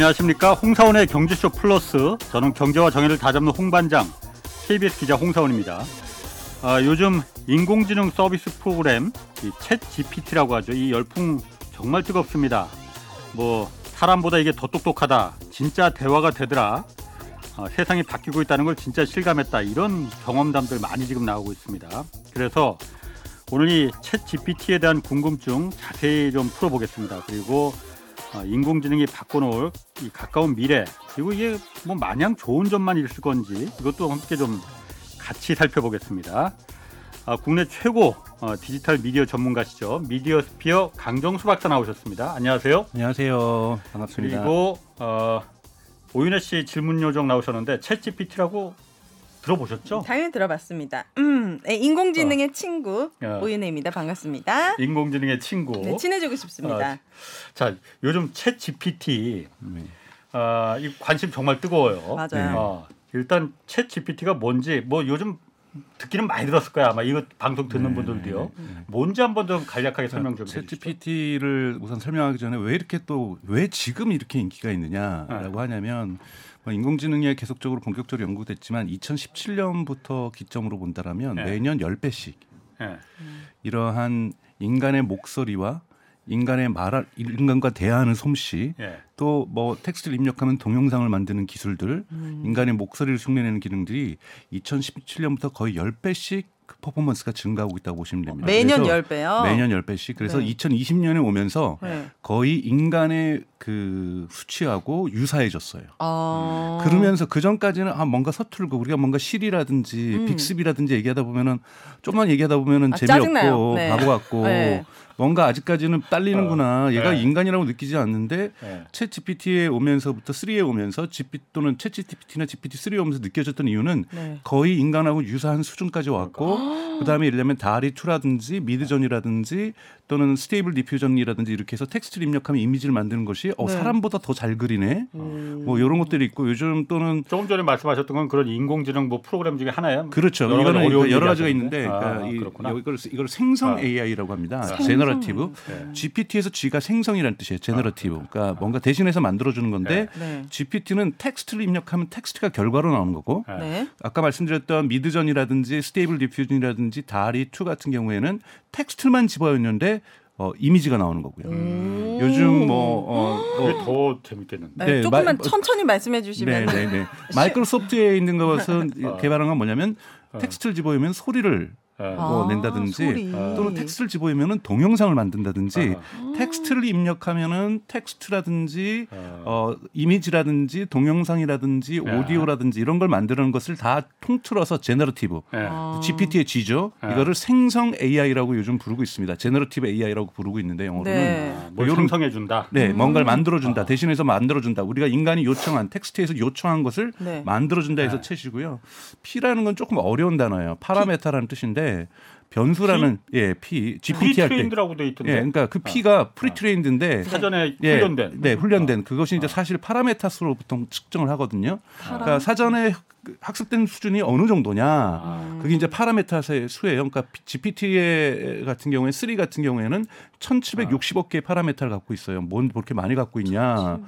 안녕하십니까 홍사원의 경제쇼 플러스 저는 경제와 정의를 다잡는 홍반장 KBS 기자 홍사원입니다. 아, 요즘 인공지능 서비스 프로그램 챗 GPT라고 하죠. 이 열풍 정말 뜨겁습니다. 뭐 사람보다 이게 더 똑똑하다. 진짜 대화가 되더라. 어, 세상이 바뀌고 있다는 걸 진짜 실감했다. 이런 경험담들 많이 지금 나오고 있습니다. 그래서 오늘 이 챗 GPT에 대한 궁금증 자세히 좀 풀어보겠습니다. 그리고 어, 인공지능이 바꿔놓을 이 가까운 미래 그리고 이게 뭐 마냥 좋은 점만 있을 건지 이것도 함께 좀 같이 살펴보겠습니다. 아, 국내 최고 어, 디지털 미디어 전문가시죠. 미디어 스피어 강정수 박사 나오셨습니다. 안녕하세요. 안녕하세요. 반갑습니다. 그리고 어, 오윤혜 씨 질문 요정 나오셨는데 챗 GPT라고 들어보셨죠? 당연히 들어봤습니다. 음, 네, 인공지능의 친구 야. 오윤혜입니다. 반갑습니다. 인공지능의 친구. 네, 친해지고 싶습니다. 아, 자, 요즘 챗 GPT 네. 아, 이 관심 정말 뜨거워요. 맞아요. 어, 일단 챗 GPT가 뭔지 뭐 요즘 듣기는 많이 들었을 거야 아마 이거 방송 듣는 네, 분들도요. 네, 네. 뭔지 한번 좀 간략하게 설명 좀챗 해주시죠. GPT를 우선 설명하기 전에 왜 이렇게 또 왜 지금 이렇게 인기가 있느냐라고 네. 하냐면 뭐 인공지능이 계속적으로 본격적으로 연구됐지만 2017년부터 기점으로 본다라면 네. 매년 10배씩 예. 이러한 인간의 목소리와 인간의 말 인간과 대화하는 솜씨 예. 또 뭐 텍스트를 입력하면 동영상을 만드는 기술들 음. 인간의 목소리를 흉내내는 기능들이 2017년부터 거의 10배씩 그 퍼포먼스가 증가하고 있다고 보시면 됩니다. 매년 그래서 10배요. 매년 10배씩. 그래서 네. 2020년에 오면서 네. 거의 인간의 그 수치하고 유사해졌어요. 어... 그러면서 그 전까지는 아 뭔가 서툴고 우리가 뭔가 실이라든지 음. 빅스비라든지 얘기하다 보면은 좀만 얘기하다 보면은 아, 재미없고. 네. 바보 같고 네. 뭔가 아직까지는 딸리는구나. 어, 얘가 네. 인간이라고 느끼지 않는데 예. ChatGPT에 오면서부터 3에 오면서 GPT 또는 ChatGPT나 GPT 3에 오면서 느껴졌던 이유는 네. 거의 인간하고 유사한 수준까지 왔고 그다음에 예를 들면 DALL-E 2라든지 Midjourney라든지 또는 Stable Diffusion이라든지 이렇게 해서 텍스트를 입력하면 이미지를 만드는 것이 어 네. 사람보다 더 잘 그리네. 음. 뭐 이런 것들이 있고 요즘 또는 조금 전에 말씀하셨던 건 그런 인공지능 뭐 프로그램 중에 하나예요. 그렇죠. 여러 이거는 어려운 여러 가지가 있는데. 아, 그러니까 이, 그렇구나. 이걸 이걸 생성 아. AI라고 합니다. 생성. generative. 네. GPT에서 G가 생성이라는 뜻이에요. generative. 그러니까 뭔가 대신해서 만들어 주는 건데 네. GPT는 텍스트를 입력하면 텍스트가 결과로 나오는 거고 네. 네. 아까 말씀드렸던 Midjourney라든지 Stable Diffusion이라든지 DALL-E 2 같은 경우에는 텍스트만 집어넣는데 어, 이미지가 나오는 거고요. 음. 요즘 뭐 어, 그게 어, 더 재밌겠는데. 네, 네, 조금만 마- 천천히 말씀해 주시면 네, 네, 네. 마이크로소프트에 있는 것은 어. 개발한 건 뭐냐면 텍스트를 집어넣으면 소리를 예. 뭐 아, 낸다든지 소리. 또는 텍스트를 집어넣으면 동영상을 만든다든지 아. 텍스트를 입력하면은 텍스트라든지 어. 어, 이미지라든지 동영상이라든지 네. 오디오라든지 이런 걸 만드는 것을 다 통틀어서 generative 예. 아. GPT의 G죠. 네. 이거를 생성 AI라고 요즘 부르고 있습니다. generative AI라고 부르고 있는데 영어로는 네. 아, 뭘 요런- 생성해 준다. 네, 뭔가를 아. 만들어 준다. 대신해서 만들어 준다. 우리가 인간이 요청한 텍스트에서 요청한 것을 네. 만들어 준다 해서 네. G이고요. P라는 건 조금 어려운 단어예요. 파라메타라는 뜻인데 변수라는 예, P, GPT 할 때. pre-trained라고 돼 예, 있던데. 그러니까 그 P가 pre-trained인데 사전에 예, 훈련된. 네, 훈련된 그것이 이제 사실 파라메타수로 보통 측정을 하거든요. 그러니까 사전에 학습된 수준이 어느 정도냐. 아. 그게 이제 파라메타의 수예요. 그러니까 GPT 같은 경우에 3 같은 경우에는 1,760억 개의 파라메타를 갖고 있어요. 뭔 그렇게 많이 갖고 있냐.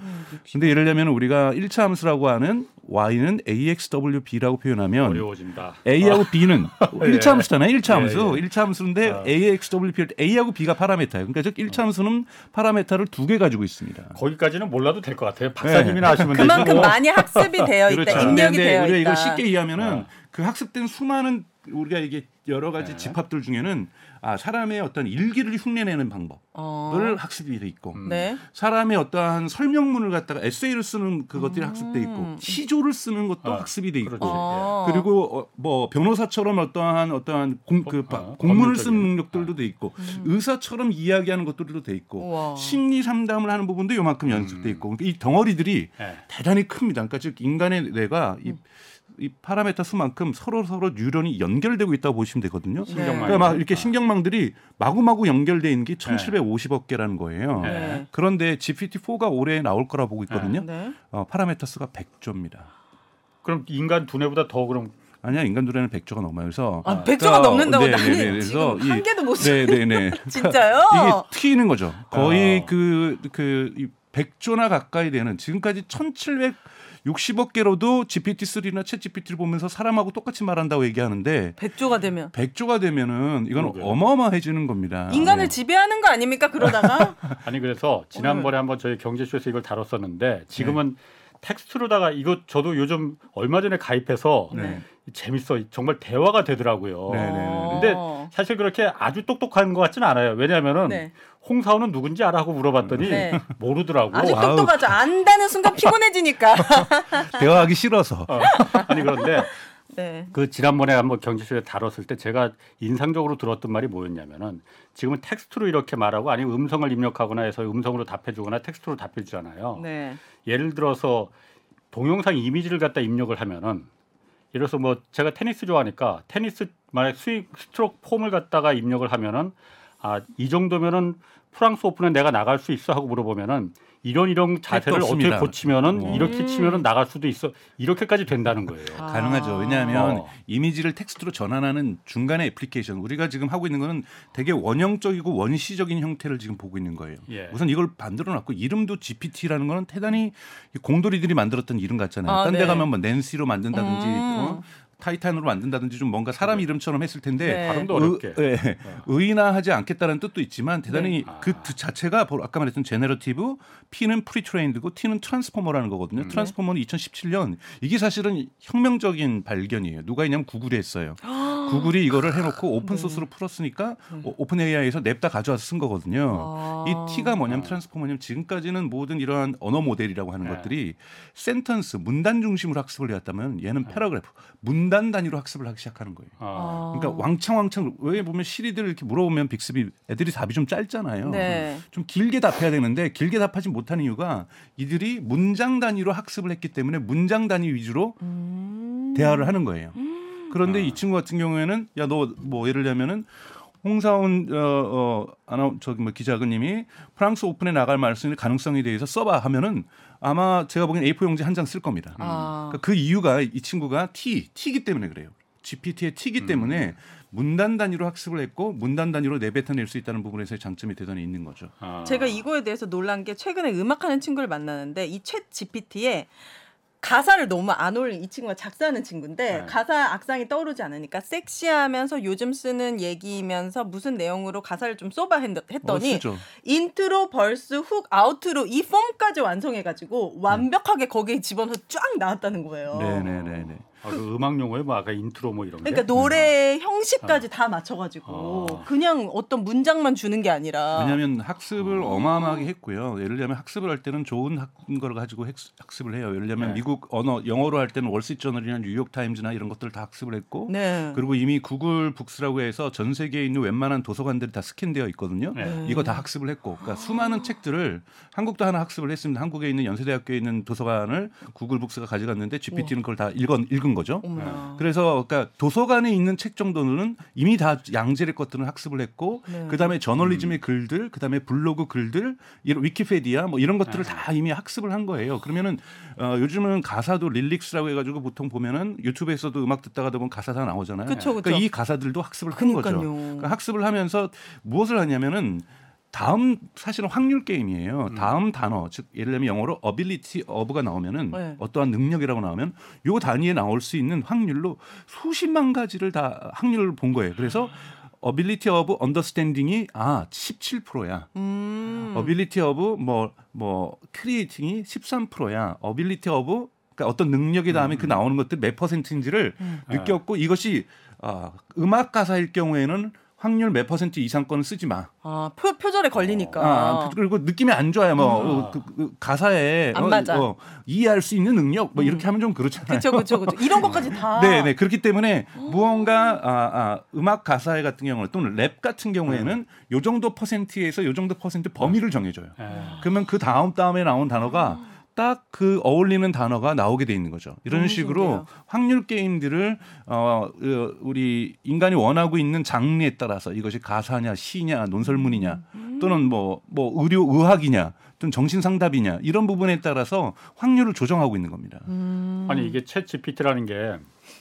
근데 예를 들면 우리가 1차 함수라고 하는 y는 axwb라고 표현하면 어려워진다. a하고 b는 1차 함수잖아요. 1차 예, 함수. 예. 1차 함수인데 아. axwb a하고 b가 파라메타예요. 그러니까 즉 1차 함수는 파라메타를 두 개 가지고 있습니다. 거기까지는 몰라도 될 것 같아요. 박사님이나 하시면 되죠. 그만큼 뭐. 많이 학습이 되어 있다. 그렇죠. 입력이 근데 되어 우리가 있다. 이걸 쉽게 이해하면은 어. 그 학습된 수많은 우리가 이게 여러 가지 네. 집합들 중에는 아 사람의 어떤 일기를 흉내내는 방법을 어. 학습이 돼 있고 음. 네. 사람의 어떠한 설명문을 갖다가 에세이를 쓰는 그것들이 음. 학습돼 있고 시조를 쓰는 것도 아, 학습이 돼 있고 그렇지. 어. 그리고 어, 뭐 변호사처럼 어떠한 어떠한 공, 그 바- 어, 공문을. 쓰는 능력들도 돼 있고 의사처럼 이야기하는 것들도 돼 있고 음. 우와. 심리 상담을 하는 부분도 요만큼 연습돼 음. 있고 그러니까 이 덩어리들이 예. 대단히 큽니다. 그러니까 즉 인간의 뇌가 음. 이, 이 파라메타 수만큼 서로 서로 뉴런이 연결되고 있다고 보시면 되거든요. 신경망. 그러니까 막 이렇게 아. 신경망들이 마구마구 연결돼 있는 게 1,750억 개라는 거예요. 네. 그런데 GPT-4가 올해 나올 거라 보고 있거든요. 네. 어, 파라메타 수가 100조입니다. 그럼 인간 두뇌보다 더 그럼 아니야 인간 노래는 100조가 넘어요. 그래서 아, 100조가 넘는다고 네, 나는 네, 네. 그래서 한 이- 개도 못 네, 네, 네. 진짜요? 이게 튀는 거죠. 거의 어. 그, 그, 이 100조나 가까이 되는 지금까지 1760억 개로도 GPT-3나 챗 GPT를 보면서 사람하고 똑같이 말한다고 얘기하는데 100조가 되면 100조가 되면은 이건 그러게요. 어마어마해지는 겁니다. 인간을 네. 지배하는 거 아닙니까? 그러다가 아니 그래서 지난번에 한번 저희 경제쇼에서 이걸 다뤘었는데 지금은 텍스트로다가 이거 저도 요즘 얼마 전에 가입해서 네. 재밌어 정말 대화가 되더라고요. 네, 네, 네. 근데 어. 사실 그렇게 아주 똑똑한 것 같지는 않아요. 왜냐하면은 네. 홍사원은 누군지 알아 하고 물어봤더니 네. 모르더라고. 아주 아우. 똑똑하죠. 안다는 순간 피곤해지니까. 대화하기 싫어서. 어, 아니 그런데 네. 그 지난번에 한번 경제쇼에 다뤘을 때 제가 인상적으로 들었던 말이 뭐였냐면은 지금은 텍스트로 이렇게 말하고 아니면 음성을 입력하거나 해서 음성으로 답해주거나 텍스트로 답해주잖아요. 네. 예를 들어서 동영상 이미지를 갖다 입력을 하면은 예를 들어서 뭐 제가 테니스 좋아하니까 테니스 만약 스윙 스트로크 폼을 갖다가 입력을 하면은 아 이 정도면은 프랑스 오픈에 내가 나갈 수 있어 하고 물어보면은 이런 이런 자세를 어떻게. 고치면은 어. 이렇게 치면은 나갈 수도 있어 이렇게까지 된다는 거예요. 아. 가능하죠. 왜냐하면 어. 이미지를 텍스트로 전환하는 중간의 애플리케이션 우리가 지금 하고 있는 거는 되게 원형적이고 원시적인 형태를 지금 보고 있는 거예요. 예. 우선 이걸 만들어 놨고 이름도 GPT라는 거는 대단히 공돌이들이 만들었던 이름 같잖아요. 아, 딴데 네. 가면 뭐 낸시로 만든다든지 음. 어? 타이탄으로 만든다든지 좀 뭔가 사람 이름처럼 했을 텐데 네. 발음도 어렵게. 의, 예, 의인화하지 않겠다는 뜻도 있지만 대단히 네. 그뜻 자체가 바로 아까 말했던 generative, P는 pre-trained고 T는 transformer라는 거거든요. transformer는 2017년 이게 사실은 혁명적인 발견이에요. 누가 있냐면 구글이 했어요. 구글이 이거를 해놓고 open source로 풀었으니까 오- OpenAI에서 냅다 가져와서 쓴 거거든요. 아. 이 T가 뭐냐면 transformer냐면 지금까지는 모든 이러한 언어 모델이라고 하는 네. 것들이 sentence 문단 중심으로 학습을 해왔다면 얘는 paragraph 문단 단위로 학습을 하기 시작하는 거예요. 아, 그러니까 왕창 왕창 왜 보면 시리들 이렇게 물어보면 빅스비 애들이 답이 좀 짧잖아요. 네. 좀 길게 답해야 되는데 길게 답하지 못하는 이유가 이들이 문장 단위로 학습을 했기 때문에 문장 단위 위주로 음. 대화를 하는 거예요. 그런데 아. 이 친구 같은 경우에는 야 너 뭐 예를 들면은 홍사원 어, 어 아나 저기 뭐 기자님이 프랑스 오픈에 나갈 말씀의 가능성에 대해서 써봐 하면은 아마 제가 보기엔 A4 용지 한 장 쓸 겁니다. 아. 그러니까 그 이유가 이 친구가 T, T기 때문에 그래요. GPT의 T기 때문에 문단 단위로 학습을 했고 문단 단위로 내뱉어낼 수 있다는 부분에서의 장점이 대단히 있는 거죠. 아. 제가 이거에 대해서 놀란 게 최근에 음악하는 친구를 만나는데 이 챗 GPT에 가사를 너무 안 올린 이 친구가 작사하는 친구인데 네. 가사 악상이 떠오르지 않으니까 섹시하면서 요즘 쓰는 얘기면서 무슨 내용으로 가사를 좀 써봐 했- 어, 했더니 쓰죠. intro, verse, hook, outro 이 폼까지 완성해가지고 완벽하게 거기에 집어넣어 쫙 나왔다는 거예요. 네네네네. 아, 그 음악 용어에 뭐 아까 인트로 뭐 이런 게. 그러니까 노래 형식까지 다 맞춰가지고 어. 그냥 어떤 문장만 주는 게 아니라 왜냐하면 학습을 어 마어마하게 했고요. 예를 들면 학습을 할 때는 좋은 학, 걸 가지고 학- 학습을 해요. 예를 들면 네. 미국 언어 영어로 할 때는 월스트리트저널이나 뉴욕 타임즈나 이런 것들을 다 학습을 했고 네. 그리고 이미 구글 북스라고 해서 전 세계에 있는 웬만한 도서관들이 다 스캔되어 있거든요. 네. 이거 다 학습을 했고, 그러니까 수많은 책들을 한국도 하나 학습을 했습니다. 한국에 있는 연세대학교에 있는 도서관을 구글 북스가 가져갔는데 GPT는 그걸 다 읽은, 읽은 거죠. 어머나. 그래서 그러니까 도서관에 있는 책 정도는 이미 다 양질의 것들은 학습을 했고 네. 그다음에 저널리즘의 글들 그다음에 블로그 글들 이런 위키페디아 뭐 이런 것들을 다 이미 학습을 한 거예요. 그러면은 어, 요즘은 가사도 릴릭스라고 해가지고 보통 보면은 유튜브에서도 음악 듣다가 보면 가사 다 나오잖아요. 그쵸, 그쵸. 러니까 이 가사들도 학습을 한 거죠. 그러니까요. 그러니까 학습을 하면서 무엇을 하냐면은 다음 사실은 확률 게임이에요. 다음 단어 즉 예를 들면 영어로 ability of가 나오면은 네. 어떠한 능력이라고 나오면 요 단위에 나올 수 있는 확률로 수십만 가지를 다 확률을 본 거예요. 그래서 ability of understanding이 아 17%야. 음. ability of 뭐뭐 creating이 13%야. ability of 그러니까 어떤 능력이 다음에 그 나오는 것들 몇 퍼센트인지를 느꼈고 이것이 아, 음악 가사일 경우에는 확률 몇 퍼센트 이상권을 쓰지 마. 아, 표, 표절에 걸리니까. 아, 그- 그리고 느낌이 안 좋아요. 뭐 어, 그, 그 가사에 안 어, 맞아. 어, 이해할 수 있는 능력 뭐 이렇게 하면 좀 그렇잖아요. 그렇죠, 그렇죠, 그렇죠. 이런 것까지 다. 네, 네. 그렇기 때문에 무언가 아, 아, 음악 가사에 같은 경우는 또는 랩 같은 경우에는 요 정도 퍼센트에서 요 정도 퍼센트 범위를 정해줘요. 예. 그러면 그 다음 다음에 나온 단어가 딱 그 어울리는 단어가 나오게 돼 있는 거죠. 이런 식으로 신기해요. 확률 게임들을 어 어, 우리 인간이 원하고 있는 장르에 따라서 이것이 가사냐 시냐 논설문이냐 또는 뭐뭐 의료 의학이냐 또는 정신 상담이냐 이런 부분에 따라서 확률을 조정하고 있는 겁니다. 음. 아니 이게 챗 GPT라는 게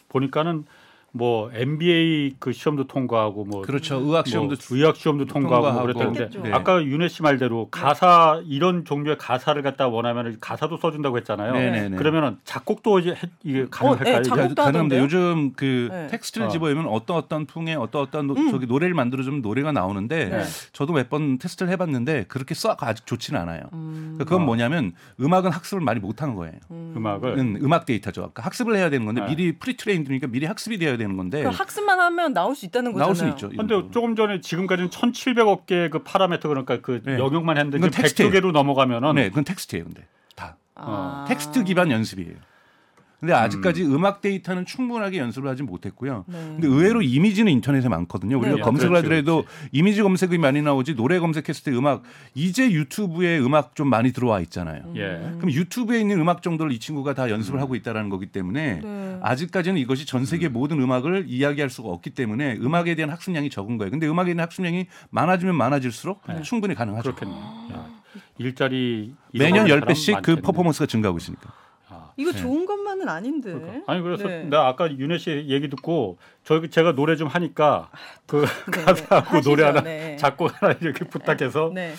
보니까는 뭐 MBA 그 시험도 통과하고 뭐 그렇죠. 의학 시험도 뭐 의학 시험도 통과하고, 통과하고. 그랬다는데. 네. 아까 윤혜 씨 말대로 가사 이런 종류의 가사를 갖다 원하면 가사도 써준다고 했잖아요. 네네네. 그러면은 작곡도 이제 해- 이게 가능할까요? 네, 작곡- 작곡도 가능합니다. 요즘 그 네. 텍스트를 어. 집어넣으면 어떤 어떤 풍의 어떤 어떤 노- 음. 저기 노래를 만들어주면 노래가 나오는데 네. 저도 몇 번 테스트를 해봤는데 그렇게 썩 아직 좋지는 않아요. 음. 그건 어. 뭐냐면 음악은 학습을 많이 못한 거예요. 음. 음악을 음, 음악 데이터죠. 그러니까 학습을 해야 되는 건데 네. 미리 pre-trained니까 미리 학습이 돼야 되는 건데 그 학습만 하면 나올 수 있다는 거잖아요. 나올 수 있죠. 근데 조금 전에 지금까지는 1,700억 개의 그 parameter 그러니까 그 네. 영역만 했는데 지금 텍스트예요. 100조 개로 넘어가면은 네, 그건 텍스트예요. 근데 다 아. 텍스트 기반 연습이에요. 근데 아직까지 음. 악 데이터는 충분하게 연습을 하지 못했고요. 네. 근데 의외로 이미지는 인터넷에 많거든요. 우리가 네. 검색을 그렇지, 하더라도 이미지 검색이 많이 나오지 노래 검색했을 때 음악 이제 유튜브에 음악 좀 많이 들어와 있잖아요. 예. 그럼 유튜브에 있는 음악 정도를 이 친구가 다 연습을 하고 있다라는 거기 때문에 네. 아직까지는 이것이 전 세계 모든 음악을 이야기할 수가 없기 때문에 음악에 대한 학습량이 적은 거예요. 근데 음악에 대한 학습량이 많아지면 많아질수록 네. 충분히 가능하죠. 그렇겠네요. 야, 일자리 매년 잃어버린 10배씩 사람 그 많겠네. 퍼포먼스가 증가하고 있으니까. 아, 이거 네. 좋은 것만은 아닌데. 그러니까. 아니 그래서 네. 나 아까 윤혜 씨 얘기 듣고 저 제가 노래 좀 하니까 그 네, 가사하고 하시죠. 노래 하나 네. 작곡 하나 이렇게 부탁해서 네.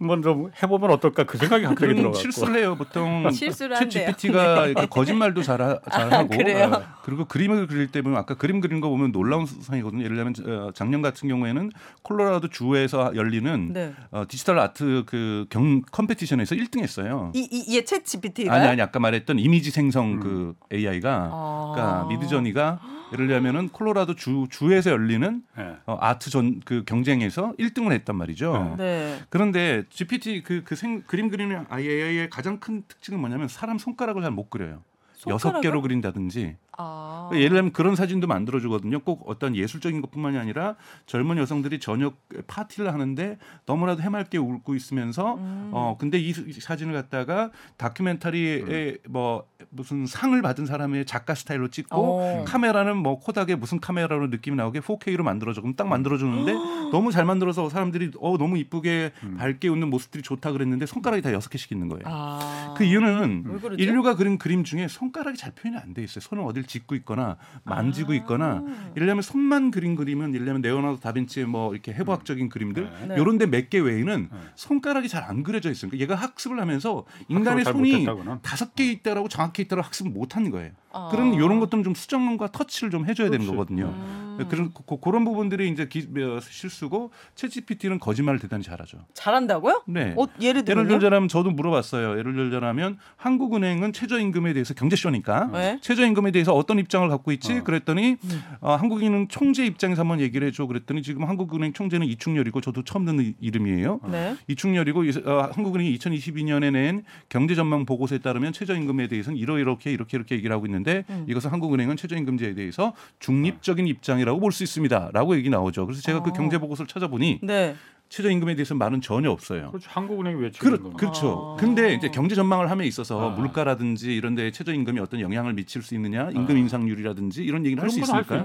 한번 좀 해보면 어떨까 그 생각이 갑자기 그런 들어갔고 실수를 해요. 보통 실수를 챗 한대요. GPT가 이렇게 거짓말도 잘, 하, 잘 아, 하고 그래요? 어, 그리고 그림을 그릴 때 보면 아까 그림 그리는 거 보면 놀라운 상이거든요. 예를 들면 어, 작년 같은 경우에는 콜로라도 주에서 열리는 네. 어, 디지털 아트 그 경 competition에서 1등했어요. 이, 이, 얘챗 GPT가 아니 아니 아까 말했던 이미지 생성 음. 그 AI가 아. 그러니까 미드저니가 예를 들면은 콜로라도 주 주에서 열리는 예. 어, 아트 전 그 경쟁에서 1등을 했단 말이죠. 네. 그런데 GPT 그, 그 생, 그림 그리는 AI의 가장 큰 특징은 뭐냐면 사람 손가락을 잘 못 그려요. 여섯? 개로 그린다든지 아. 예를 들면 그런 사진도 만들어 주거든요. 꼭 어떤 예술적인 것뿐만이 아니라 젊은 여성들이 저녁 파티를 하는데 너무나도 해맑게 웃고 있으면서 음. 어 근데 이 사진을 갖다가 다큐멘터리에 뭐 무슨 상을 받은 사람의 작가 스타일로 찍고 어. 카메라는 뭐 코닥의 무슨 카메라로 느낌이 나오게 4K로 만들어줘. 그럼 딱 만들어주는데 너무 잘 만들어서 사람들이 어 너무 이쁘게 음. 밝게 웃는 모습들이 좋다 그랬는데 손가락이 다 여섯 개씩 있는 거예요. 아. 그 이유는? 인류가 그린 그림 중에 손가락이 잘 표현이 안 돼 있어요. 손을 어딜 짚고 있거나 만지고 아. 있거나 예를 들면 손만 그린 그림은 예를 들면 레오나르도 다빈치의 뭐 이렇게 해부학적인 그림들 네. 요런 데 몇 개 외에는 네. 손가락이 잘 안 그려져 있어요. 그러니까 얘가 학습을 하면서 인간의 잘 손이. 다섯 개 있다라고 정확히 있다라고 학습을 못한 거예요. 아. 그런 이런 것들은 좀 수정과 터치를 좀 해줘야 되는 그렇지. 거거든요. 음. 그런 그, 그런 부분들이 이제 기, 어, 실수고 챗GPT는 거짓말을 대단히 잘하죠. 잘한다고요? 네. 어, 예를 들면 예를 들자면 저도 물어봤어요. 예를 들자면 한국은행은 최저임금에 대해서 경제쇼니까 네. 최저임금에 대해서 어떤 입장을 갖고 있지? 어. 그랬더니 어, 한국인은 총재 입장에서 한번 얘기를 해줘. 그랬더니 지금 한국은행 총재는 이충렬이고 저도 처음 듣는 이- 이름이에요. 네. 이충렬이고 이- 어, 한국은행이 2022년에 낸 경제 전망 보고서에 따르면 최저임금에 대해서는 이러이렇게 이렇게 이렇게 얘기를 하고 있는데 음. 이것은 한국은행은 최저임금제에 대해서 중립적인 입장이라고 볼 수 있습니다 라고 얘기 나오죠. 그래서 제가 그 어. 경제 보고서를 찾아보니 네. 최저임금에 대해서 말은 전혀 없어요. 그렇죠. 한국은행이 왜 그렇, 겁니까? 그렇죠. 아. 근데 이제 경제 전망을 함에 있어서 아. 물가라든지 이런 데 최저임금이 어떤 영향을 미칠 수 있느냐, 임금 아. 인상률이라든지 이런 얘기를 할 수 있으니까.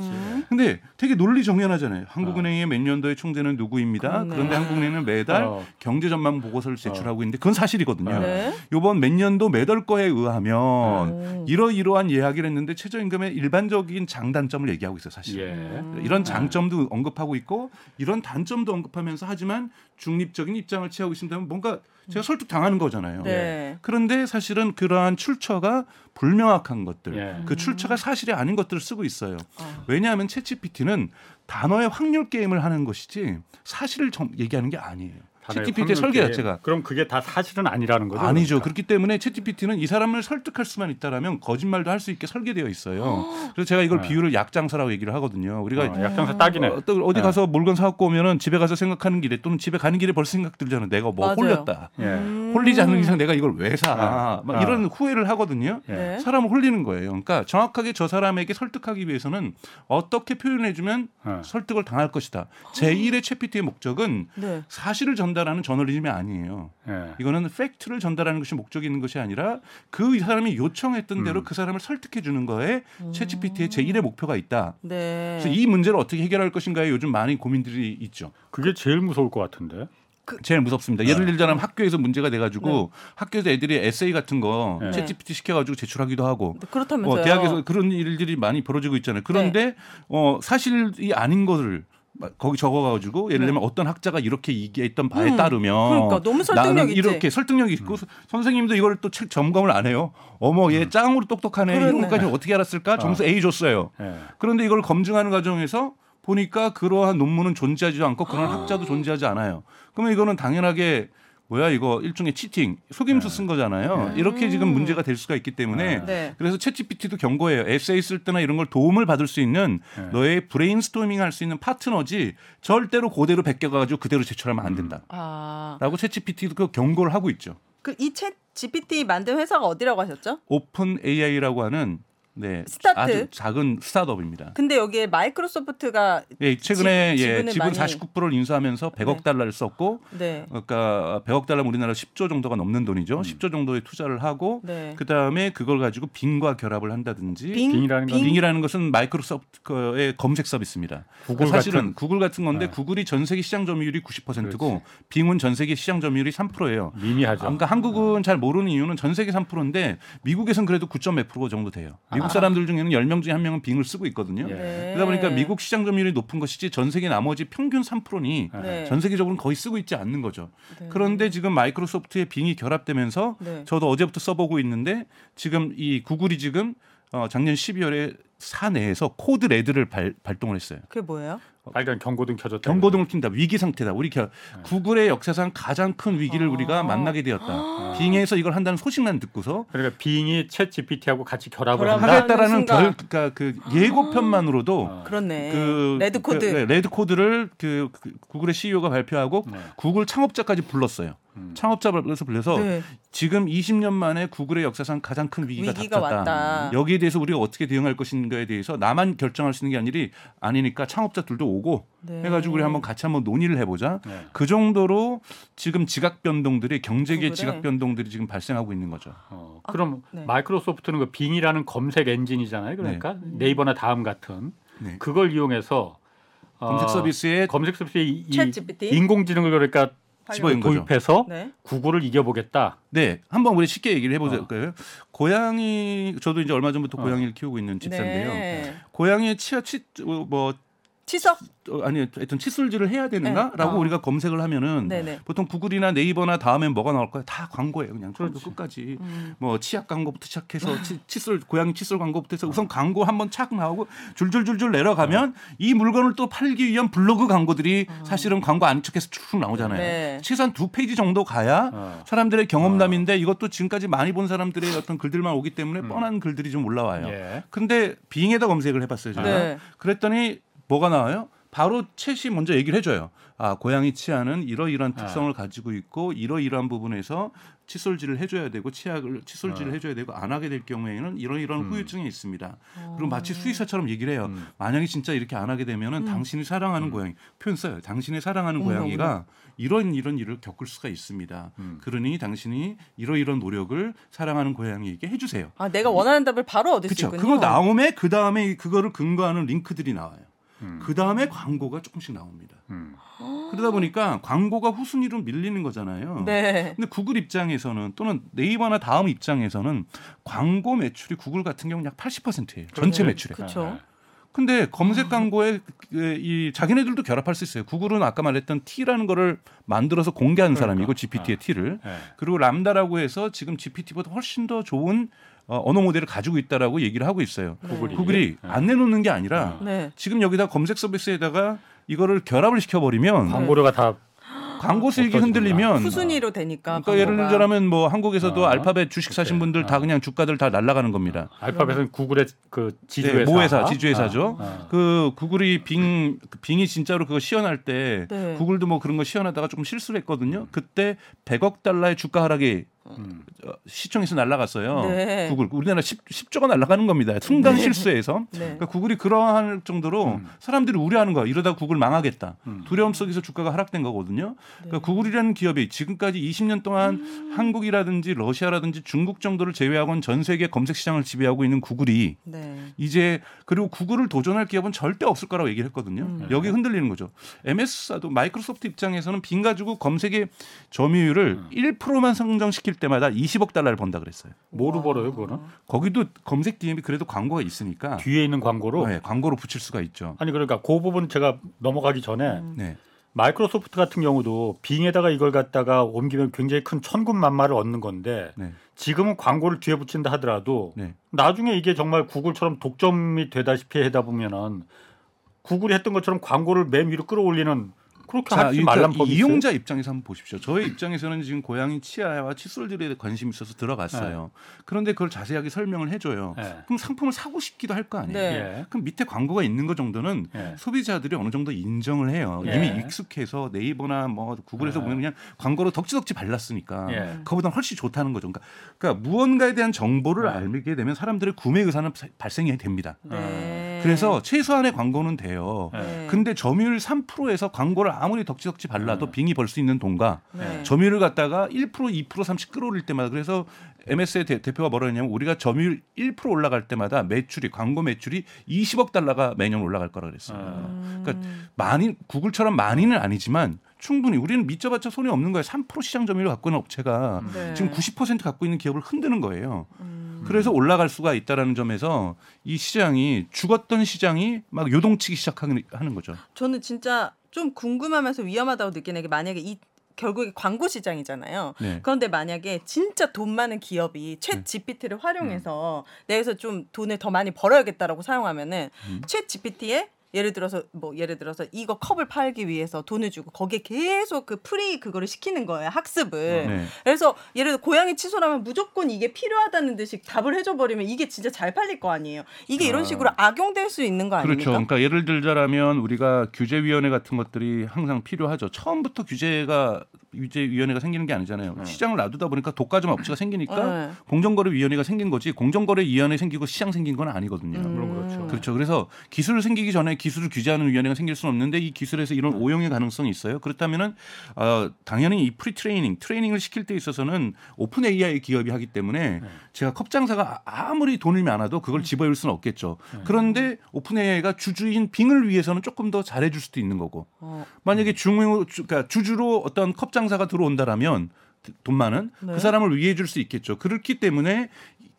근데 되게 논리 정연하잖아요. 한국은행의 몇 년도의 총재는 누구입니다. 그렇네. 그런데 한국은행은 매달 어. 경제 전망 보고서를 제출하고 있는데 그건 사실이거든요. 네. 요번 몇 년도 매달 거에 의하면 오. 이러이러한 이야기를 했는데 최저임금의 일반적인 장단점을 얘기하고 있어요, 사실. 예. 음. 이런 장점도 언급하고 있고 이런 단점도 언급하면서 하지만 중립적인 입장을 취하고 있습니다면 뭔가 제가 설득 당하는 거잖아요. 네. 그런데 사실은 그러한 출처가 불명확한 것들, 예. 그 출처가 사실이 아닌 것들을 쓰고 있어요. 아. 왜냐하면 챗GPT는 단어의 확률 게임을 하는 것이지 사실을 정, 얘기하는 게 아니에요. 챗GPT의 설계. 자체가 그럼 그게 다 사실은 아니라는 거죠? 아니죠. 그러니까. 그렇기 때문에 챗GPT는 이 사람을 설득할 수만 있다라면 거짓말도 할 수 있게 설계되어 있어요. 그래서 제가 이걸 네. 비유를 약장사라고 얘기를 하거든요. 우리가 어, 약장사 딱이네. 어, 또 어디 네. 가서 물건 사갖고 오면은 집에 가서 생각하는 길에 또는 집에 가는 길에 벌써 생각 들잖아요. 내가 뭐 맞아요. 홀렸다. 예. 음. 홀리지 않는 이상 내가 이걸 왜 사? 네. 막 아. 이런 후회를 하거든요. 예. 네. 사람을 홀리는 거예요. 그러니까 정확하게 저 사람에게 설득하기 위해서는 어떻게 표현해주면 어. 설득을 당할 것이다. 제1의 챗PT의 목적은 네. 사실을 전 달하는 저널리즘이 아니에요. 예. 이거는 팩트를 전달하는 것이 목적이 있는 것이 아니라 그 사람이 요청했던 대로 음. 그 사람을 설득해 주는 거에 챗GPT의 제1의 목표가 있다. 네. 그래서 이 문제를 어떻게 해결할 것인가에 요즘 많이 고민들이 있죠. 그게 제일 무서울 것 같은데. 제일 무섭습니다. 예를 네. 들자면 학교에서 문제가 돼가지고 학교에서 애들이 에세이 같은 거 네. 챗 GPT 시켜가지고 제출하기도 하고 근데 그렇다면서요. 어, 대학에서 그런 일들이 많이 벌어지고 있잖아요. 그런데 어, 사실이 아닌 것을 막 거기 적어가지고 예를 들면 어떤 학자가 이렇게 얘기했던 바에 네. 음, 따르면 그러니까 너무 설득력 나는. 이렇게 설득력이 있고 선생님도 이걸 또책 점검을 안 해요. 어머 얘 짱으로 똑똑하네. 그러네. 이런 것까지 어떻게 알았을까? 점수 A 줬어요. 예. 그런데 이걸 검증하는 과정에서 보니까 그러한 논문은 존재하지 않고 그런 학자도 존재하지 않아요. 그러면 이거는 당연하게 뭐야 이거 일종의 cheating, 속임수 쓴 거잖아요. 이렇게 지금 문제가 될 수가 있기 때문에 네. 그래서 챗GPT도 경고해요. 에세이 쓸 때나 이런 걸 도움을 받을 수 있는 네. 너의 브레인스토밍 할 수 있는 파트너지 절대로 그대로 베껴가지고 그대로 제출하면 안 된다. 아, 라고 챗GPT도 그 경고를 하고 있죠. 그 이 챗 GPT 만든 회사가 어디라고 하셨죠? OpenAI라고 하는 네, 스타트. 아주 작은 스타트업입니다. 근데 여기에 마이크로소프트가 예, 최근에 지- 예, 지분 많이- 49%를 인수하면서 100억 네. 달러를 썼고 네. 그러니까 100억 달러 우리나라 10조 정도가 넘는 돈이죠. 10조 정도의 투자를 하고 네. 그다음에 그걸 가지고 빙과 결합을 한다든지 빙, 빙이라는 건 빙이라는 것은 마이크로소프트의 검색 서비스입니다. 구글 사실은 같은 구글 같은 건데 네. 구글이 전 세계 시장 점유율이 90%고 그렇지. 빙은 전 세계 시장 점유율이 3%예요. 미미하죠. 그러니까 한국은 잘 모르는 이유는 전 세계 3%인데 미국에서는 그래도 9.몇% 정도 돼요. 미국 아. 사람들 중에는 10명 중에 한 명은 빙을 쓰고 있거든요. 예. 네. 그러다 보니까 미국 시장 점유율이 높은 것이지 전 세계 나머지 평균 3%니 네. 전 세계적으로는 거의 쓰고 있지 않는 거죠. 네. 그런데 지금 마이크로소프트의 빙이 결합되면서 네. 저도 어제부터 써보고 있는데 지금 이 구글이 지금 어, 작년 12월에 사내에서 code red를 발, 발동을 했어요. 그게 뭐예요? 빨간 경고등 켜졌다. 경고등을 킨다. 위기 상태다. 우리 겨, 구글의 역사상 가장 큰 위기를 아. 우리가 만나게 되었다. 빙에서 이걸 한다는 소식만 듣고서 그러니까 빙이 챗 GPT하고 같이 결합을. 하겠다라는. 결, 그러니까 그 예고편만으로도 어. 그렇네. 그 red code. 그, 네, red code를 그, 그 구글의 CEO가 발표하고 네. 구글 창업자까지 불렀어요. 음. 창업자를 불러서 불려서 네. 지금 20년 만에 구글의 역사상 가장 큰 위기가, 위기가 닥쳤다. 왔다. 여기에 대해서 우리가 어떻게 대응할 것인가에 대해서 나만 결정할 수 있는 게 아니리 아니니까 창업자들도 오고 네. 해가지고 우리 한번 같이 한번 논의를 해보자. 네. 그 정도로 지금 지각 변동들이 경제계. 지각 변동들이 지금 발생하고 있는 거죠. 어, 그럼 네. 마이크로소프트는 그 빙이라는 검색 엔진이잖아요. 그러니까 네 이버나 다음 같은 네. 그걸 이용해서 어, 검색 서비스에 검색 서비스에 이? 인공지능을 그러니까 집어인 거죠. 도입해서 네. 구글을 이겨보겠다. 네, 한번 우리 쉽게 얘기를 해보자고요. 어. 고양이 저도 이제 얼마 전부터 어. 고양이를 키우고 있는 집사인데요. 네. 고양이의 치아 치 뭐 치석. 어, 아니 하여튼 칫솔질을 해야 되는가라고 네. 어. 우리가 검색을 하면은 네네. 보통 구글이나 네이버나 다음엔 뭐가 나올까요? 다 광고예요. 그냥 처음부터. 끝까지 음. 뭐 치약 광고부터 시작해서 치, 칫솔 고양이 칫솔 광고부터 해서 우선 광고 한번 착 나오고 줄줄줄줄 내려가면 이 물건을 또 팔기 위한 블로그 광고들이 사실은 광고 척해서 쭉 나오잖아요. 네. 최소한 두 페이지 정도 가야 어. 사람들의 경험담인데 이것도 지금까지 많이 본 사람들의 어떤 글들만 오기 때문에 뻔한 글들이 좀 올라와요. 예. 근데 빙에다 검색을 해봤어요 제가. 네. 그랬더니 뭐가 나와요? 바로 챗이 먼저 얘기를 해줘요. 아 고양이 치아는 이러이러한 아. 특성을 가지고 있고 이러이러한 부분에서 칫솔질을 해줘야 되고 치약을 칫솔질을 아. 해줘야 되고 안 하게 될 경우에는 이런 이런 음. 후유증이 있습니다. 어. 그리고 마치 수의사처럼 얘기를 해요. 음. 만약에 진짜 이렇게 안 하게 되면은 당신이 사랑하는 음. 고양이 표현 써요. 당신의 사랑하는 고양이가 이런 이런 일을 겪을 수가 있습니다. 음. 그러니 당신이 이러이런 노력을 사랑하는 고양이에게 해주세요. 아, 내가 원하는 답을 바로 얻을 수 그렇죠. 있군요. 그거 나오면 그 다음에 그거를 근거하는 링크들이 나와요. 음. 그 다음에 광고가 조금씩 나옵니다. 음. 그러다 보니까 광고가 후순위로 밀리는 거잖아요. 네. 근데 구글 입장에서는 또는 네이버나 다음 입장에서는 광고 매출이 구글 같은 경우는 약 80%예요. 전체 그렇죠. 매출에. 그쵸. 근데 검색 광고에 그, 이 자기네들도 결합할 수 있어요. 구글은 아까 말했던 T라는 거를 만들어서 공개하는 그러니까. 사람이고 GPT의 아. T를 예. 그리고 람다라고 해서 지금 GPT보다 훨씬 더 좋은 어, 언어 모델을 가지고 있다라고 얘기를 하고 있어요. 구글이. 구글이 예. 안 내놓는 게 아니라 네. 지금 여기다 검색 서비스에다가 이거를 결합을 시켜버리면 광고료가 다 광고 수익이. 흔들리면 후순위로 되니까. 그러니까 예를 광고가. 들자면 뭐 한국에서도 어. 알파벳 주식 사신. 분들 다 어. 그냥 주가들 다 날아가는 겁니다. 알파벳은 구글의 그 네, 지주회사. 모회사, 지주회사죠. 아, 아. 그 구글이 빙 빙이 진짜로 그거 시연할 때 네. 구글도 뭐 그런 거 시연하다가 조금 실수를 했거든요. 그때 100억 달러의 주가 하락이 음. 어, 시청에서 날라갔어요. 네. 구글 우리나라 10, 10조가 날라가는 겁니다. 순간 실수해서. 네. 그러니까 구글이 그러할 정도로 음. 사람들이 우려하는 거야. 이러다 구글 망하겠다. 음. 두려움 속에서 주가가 하락된 거거든요. 그러니까 네. 구글이라는 기업이 지금까지 20년 동안 음. 한국이라든지 러시아라든지 중국 정도를 제외하고는 전 세계 검색 시장을 지배하고 있는 구글이 네. 이제 그리고 구글을 도전할 기업은 절대 없을 거라고 얘기를 했거든요. 음. 여기 흔들리는 거죠. MS사도 마이크로소프트 입장에서는 빈 가지고 검색의 점유율을 음. 1%만 상정시킬 때마다 20억 달러를 번다 그랬어요. 뭐로 와. 벌어요, 그거는? 거기도 검색 DM이 그래도 광고가 있으니까 뒤에 있는 광고로. 네, 광고로 붙일 수가 있죠. 아니 그러니까 그 부분 제가 넘어가기 전에 음. 네. 마이크로소프트 같은 경우도 빙에다가 이걸 갖다가 옮기면 굉장히 큰 천군만마를 얻는 건데 네. 지금은 광고를 뒤에 붙인다 하더라도 네. 나중에 이게 정말 구글처럼 독점이 되다시피 하다 보면은 구글이 했던 것처럼 광고를 맨 위로 끌어올리는 그렇게 자, 하지 그러니까 말란 법이 있어요? 이용자 입장에서 한번 보십시오. 저의 입장에서는 지금 고양이 치아와 칫솔들에 관심이 있어서 들어갔어요. 그런데 그걸 자세하게 설명을 해줘요. 네. 그럼 상품을 사고 싶기도 할 거 아니에요. 네. 예. 그럼 밑에 광고가 있는 것 정도는 예. 소비자들이 어느 정도 인정을 해요. 예. 이미 익숙해서 네이버나 뭐 구글에서 예. 보면 그냥 광고로 덕지덕지 발랐으니까 예. 그보다 훨씬 좋다는 거죠. 그러니까, 그러니까 무언가에 대한 정보를 예. 알게 되면 사람들의 구매 의사는 사- 발생이 됩니다. 네. 그래서 최소한의 광고는 돼요. 예. 네. 근데 점유율 3%에서 광고를 아무리 덕지덕지 발라도 네. 빙이 벌 수 있는 돈과 네. 점유율을 갖다가 1% 2% 3씩 끌어올릴 때마다 그래서 MS의 대, 표가 뭐라 했냐면 우리가 점유율 1% 올라갈 때마다 매출이 광고 매출이 20억 달러가 매년 올라갈 거라 그랬어요. 음. 그러니까 많이 구글처럼 많이는 아니지만 충분히 우리는 믿져봤자 손이 없는 거예요. 3% 시장 점유율을 갖고 있는 업체가 네. 지금 90% 갖고 있는 기업을 흔드는 거예요. 음. 그래서 올라갈 수가 있다라는 점에서 이 시장이 죽었던 시장이 막 요동치기 시작하는 하는 거죠. 저는 진짜 좀 궁금하면서 위험하다고 느끼는 게 만약에 이 결국에 광고 시장이잖아요. 네. 그런데 만약에 진짜 돈 많은 기업이 챗 GPT를 활용해서 내에서 좀 돈을 더 많이 벌어야겠다라고 사용하면은 음. 챗 GPT에 예를 들어서 뭐 예를 들어서 이거 컵을 팔기 위해서 돈을 주고 거기에 계속 그 pre 그거를 시키는 거예요 학습을 네. 그래서 예를 들어 고양이 칫솔하면 무조건 이게 필요하다는 듯이 답을 해줘 버리면 이게 진짜 잘 팔릴 거 아니에요 이게 이런 아. 식으로 악용될 수 있는 거 아닙니까? 그렇죠. 그러니까 예를 들자라면 우리가 규제위원회 같은 것들이 항상 필요하죠. 처음부터 규제가 규제위원회가 생기는 게 아니잖아요. 네. 시장을 놔두다 보니까 독과점 업체가 생기니까 네. 공정거래위원회가 생긴 거지 공정거래위원회 생기고 시장 생긴 건 아니거든요. 음. 물론 그렇죠. 그렇죠. 그래서 기술 생기기 전에 기술을 규제하는 위원회가 생길 수는 없는데 이 기술에서 이런 네. 오용의 가능성이 있어요. 그렇다면은 어, 당연히 이 pre training, 트레이닝을 시킬 때 있어서는 Open AI 기업이 하기 때문에 네. 제가 컵 장사가 아무리 돈이 많아도 그걸 집어넣을 수는 없겠죠. 네. 그런데 Open AI가 주주인 Bing을 위해서는 조금 더 잘해줄 수도 있는 거고 어, 만약에 중 그러니까 주주로 어떤 컵 장사가 들어온다라면 돈 많은 네. 그 사람을 위해 줄 수 있겠죠. 그렇기 때문에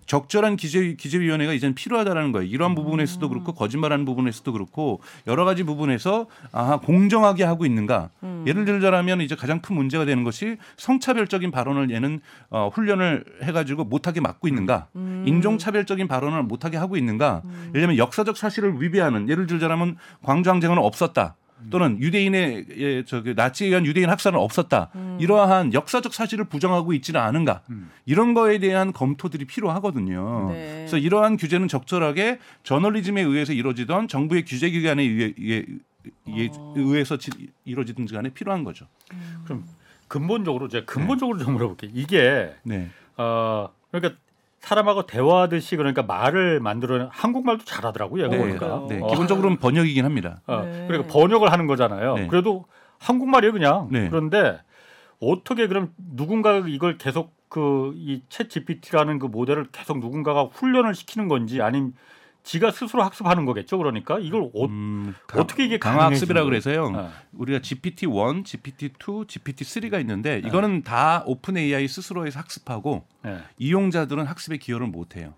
적절한 기재 기재위원회가 이제는 필요하다라는 거예요. 이러한 음. 부분에서도 그렇고 거짓말하는 부분에서도 그렇고 여러 가지 부분에서 아 공정하게 하고 있는가. 음. 예를 들자라면 이제 가장 큰 문제가 되는 것이 성차별적인 발언을 얘는 어, 훈련을 해가지고 못하게 막고 있는가. 음. 인종차별적인 발언을 못하게 하고 있는가. 예를 들면 역사적 사실을 위배하는 예를 들자라면 광주항쟁은 없었다. 또는 유대인의 예, 저기 나치에 의한 유대인 학살은 없었다. 음. 이러한 역사적 사실을 부정하고 있지는 않은가. 음. 이런 거에 대한 검토들이 필요하거든요. 네. 그래서 이러한 규제는 적절하게 저널리즘에 의해서 이루어지던 정부의 규제 기관에 의해, 의해, 의해- 어. 의해서 지- 이루어지든 간에 필요한 거죠. 그럼 근본적으로 제가 근본적으로 좀 물어볼게요. 이게 네. 어 그러니까 사람하고 대화하듯이 그러니까 말을 만들어 한국말도 잘하더라고요. 네. 보니까. 네. 어. 기본적으로는 번역이긴 합니다. 어, 네. 그러니까 번역을 하는 거잖아요. 네. 그래도 한국말이에요, 그냥. 네. 그런데 어떻게 그럼 누군가가 이걸 계속 그 이챗 GPT라는 그 모델을 계속 누군가가 훈련을 시키는 건지 아니면 지가 스스로 학습하는 거겠죠. 그러니까 이걸 어, 음, 어떻게 이게 강화학습이라 가능해진 그래서요. 거예요? 우리가 GPT-1, GPT-2, GPT-3가 있는데 네. 이거는 다 오픈 AI 스스로에서 학습하고 네. 네. 이용자들은 학습에 기여를 못 해요.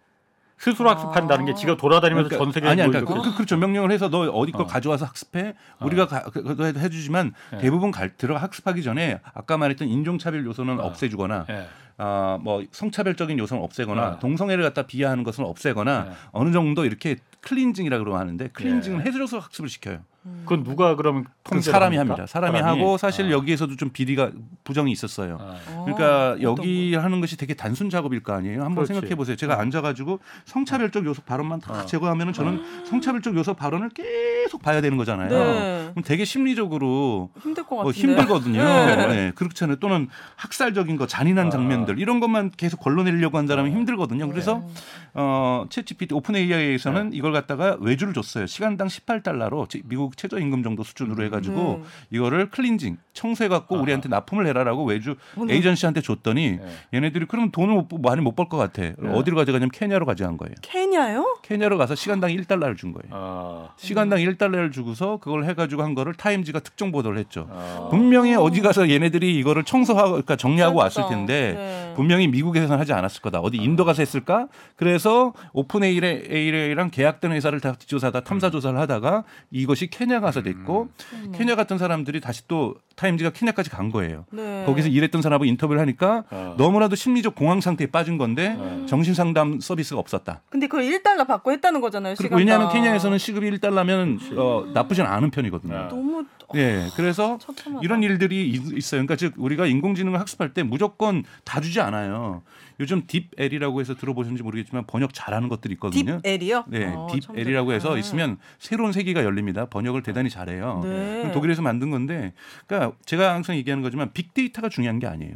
스스로 아. 학습한다는 게 지가 돌아다니면서 전 세계에 아니 뭐 그러니까 그, 그, 그렇죠 명령을 해서 너 어디 걸 어. 가져와서 학습해 우리가 가, 그, 그거 해도 해주지만 네. 대부분 갈, 들어가 학습하기 전에 아까 말했던 인종차별 요소는 어. 없애주거나 예. 아, 뭐 성차별적인 요소는 없애거나 네. 동성애를 갖다 비하하는 것은 없애거나 네. 어느 정도 이렇게 cleansing이라고 하는데 cleansing을 네. 해줘서 학습을 시켜요. 그건 누가 그러면 그 통제를 사람이 합니까? 합니다. 사람이, 하고 사실 아. 여기에서도 좀 비리가 부정이 있었어요. 아. 그러니까 어, 여기 하는 것이 되게 단순 작업일 거 아니에요. 한번 그렇지. 생각해 보세요. 제가 앉아가지고 성차별적 요소 발언만 다 어. 제거하면은 저는 성차별적 요소 발언을 계속 봐야 되는 거잖아요. 네. 그럼 되게 심리적으로 힘들 것 어, 같은데. 힘들거든요. 네. 네. 그렇잖아요. 또는 학살적인 거, 잔인한 아. 장면들 이런 것만 계속 걸러내려고 한다면 힘들거든요. 그래서 네. 어, ChatGPT Open AI에서는 이걸 갖다가 외주를 줬어요. 시간당 18달러로 미국 최저임금 정도 수준으로 해가지고 네. 이거를 클린징 청소해 갖고 아하. 우리한테 납품을 해라라고 외주 오늘- 에이전시한테 줬더니 네. 얘네들이 그러면 돈을 못, 벌- 많이 못 벌 것 같아. 어디로 가져가냐면 케냐로 가져간 거예요. 케냐요? 케냐로 가서 시간당 1달러를 준 거예요. 아. 시간당 1달러를 주고서 그걸 해가지고 한 거를 타임지가 특종 보도를 했죠. 아. 분명히 어디 가서 얘네들이 이거를 청소하고 그러니까 정리하고 왔을 그러니까. 텐데 네. 분명히 미국에서는 하지 않았을 거다. 어디 인도 가서 했을까? 그래서 Open AI랑 계약된 회사를 다 조사다 탐사 조사를 하다가 이것이 케냐 가서 됐고 케냐 같은 사람들이 다시 또 타임지가 케냐까지 간 거예요. 네. 거기서 일했던 사람하고 인터뷰를 하니까 어. 너무나도 심리적 공황 상태에 빠진 건데 어. 정신 상담 서비스가 없었다. 근데 그걸 1달러 받고 했다는 거잖아요. 왜냐하면 케냐에서는 시급이 1달러면 어, 나쁘진 않은 편이거든요. 네. 너무 예, 그래서 처참하다. 이런 일들이 있- 있어요. 그러니까 즉 우리가 인공지능을 학습할 때 무조건 다 주지 않아요. 요즘 딥L이라고 해서 들어보셨는지 모르겠지만 번역 잘하는 것들이 있거든요. 딥엘이요? 네, 어, 처음 딥L이라고 해서. 있으면 새로운 세계가 열립니다. 번역을 대단히 잘해요. 네. 독일에서 만든 건데, 그러니까 제가 항상 얘기하는 거지만 빅데이터가 중요한 게 아니에요.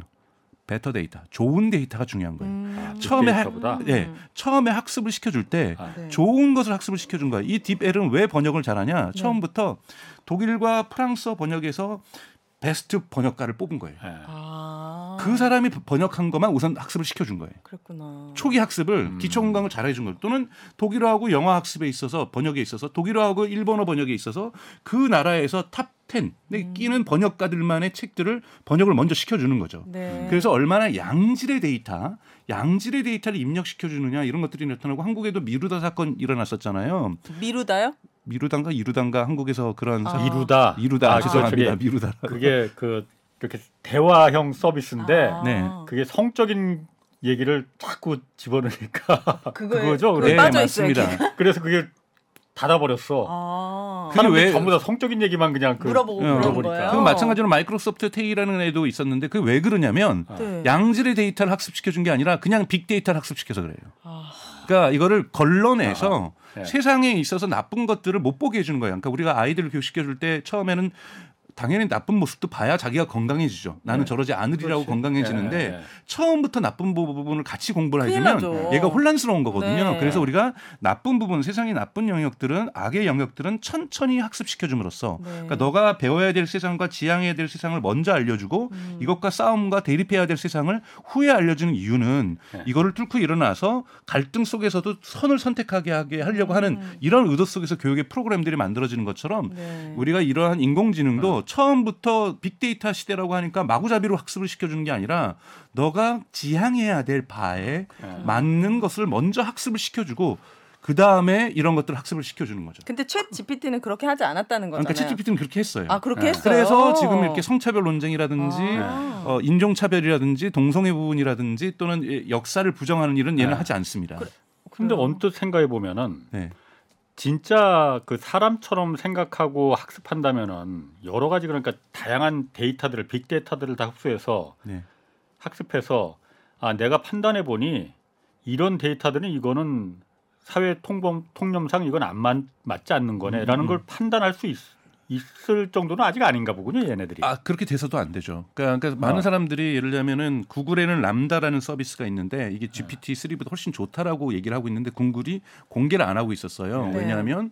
better data, 좋은 데이터가 중요한 거예요. 음. 처음에 하- 빅데이터보다? 예, 처음에 학습을 시켜줄 때 아. 네. 좋은 것을 학습을 시켜준 거예요. 이 DeepL은 왜 번역을 잘하냐? 처음부터 독일과 프랑스어 번역에서 베스트 번역가를 뽑은 거예요. 예. 아. 그 사람이 번역한 것만 우선 학습을 시켜준 거예요. 그랬구나. 초기 학습을 음. 기초 공사를 잘해준 거예요. 또는 독일어하고 영어 학습에 있어서 번역에 있어서 독일어하고 일본어 번역에 있어서 그 나라에서 top 10에 음. 끼는 번역가들만의 책들을 번역을 먼저 시켜주는 거죠. 네. 그래서 얼마나 양질의 데이터, 양질의 데이터를 입력시켜 주느냐 이런 것들이 나타나고 한국에도 미루다 사건 일어났었잖아요. 미루다요? 미루단가 이루단가 한국에서 그런 아. 사- 이루다. 이루다 아, 죄송합니다. 저게 미루다. 그게 그 그렇게 대화형 서비스인데 아. 네. 그게 성적인 얘기를 자꾸 집어넣으니까 그거에- 그거죠. 그거에 네, 빠져 있어요, 맞습니다. 그래서 그게 닫아버렸어. 아. 그- 사람들이 왜- 전부 다 성적인 얘기만 그냥 그 물어보고 어, 그런 물어보니까. 그 마찬가지로 마이크로소프트 테이라는 애도 있었는데 그게 왜 그러냐면 네. 양질의 데이터를 학습시켜 준 게 아니라 그냥 빅데이터를 학습시켜서 그래요. 아. 그러니까 이거를 걸러내서 아, 네. 세상에 있어서 나쁜 것들을 못 보게 해주는 거예요. 그러니까 우리가 아이들을 교육시켜 줄 때 처음에는 당연히 나쁜 모습도 봐야 자기가 건강해지죠. 나는 네. 저러지 않으리라고 그렇지. 건강해지는데 네, 네, 네. 처음부터 나쁜 부분을 같이 공부를 해주면. 얘가 혼란스러운 거거든요. 네. 그래서 우리가 나쁜 부분, 세상의 나쁜 영역들은 악의 영역들은 천천히 학습시켜 줌으로써 네. 그러니까 너가 배워야 될 세상과 지향해야 될 세상을 먼저 알려주고 음. 이것과 싸움과 대립해야 될 세상을 후에 알려주는 이유는 네. 이거를 뚫고 일어나서 갈등 속에서도 선을 선택하게 하게 하려고 하는 음. 이런 의도 속에서 교육의 프로그램들이 만들어지는 것처럼 네. 우리가 이러한 인공지능도 처음부터 빅데이터 시대라고 하니까 마구잡이로 학습을 시켜주는 게 아니라 너가 지향해야 될 바에 네. 맞는 것을 먼저 학습을 시켜주고 그 다음에 이런 것들을 학습을 시켜주는 거죠. 근데 챗 GPT는 그렇게 하지 않았다는 거잖아요. 그러니까 챗GPT는 그렇게 했어요. 아 그렇게 네. 했어요. 그래서 지금 이렇게 성차별 논쟁이라든지 아. 어, 인종차별이라든지 동성애 부분이라든지 또는 이 역사를 부정하는 일은 얘는 네. 하지 않습니다. 근데 언뜻 생각해 보면은 네. 진짜 그 사람처럼 생각하고 학습한다면은 여러 가지 그러니까 다양한 데이터들을 빅데이터들을 다 흡수해서 네. 학습해서 아 내가 판단해 보니 이런 데이터들은 이거는 사회 통범 통념상 이건 안 맞, 맞지 않는 거네라는 음, 음. 걸 판단할 수 있, 있을 정도는 아직 아닌가 보군요 얘네들이. 아 그렇게 돼서도 안 되죠. 그러니까, 그러니까 많은 어. 사람들이 예를 들면은 구글에는 람다라는 서비스가 있는데 이게 GPT 3보다 훨씬 좋다라고 얘기를 하고 있는데 구글이 공개를 안 하고 있었어요. 네. 왜냐하면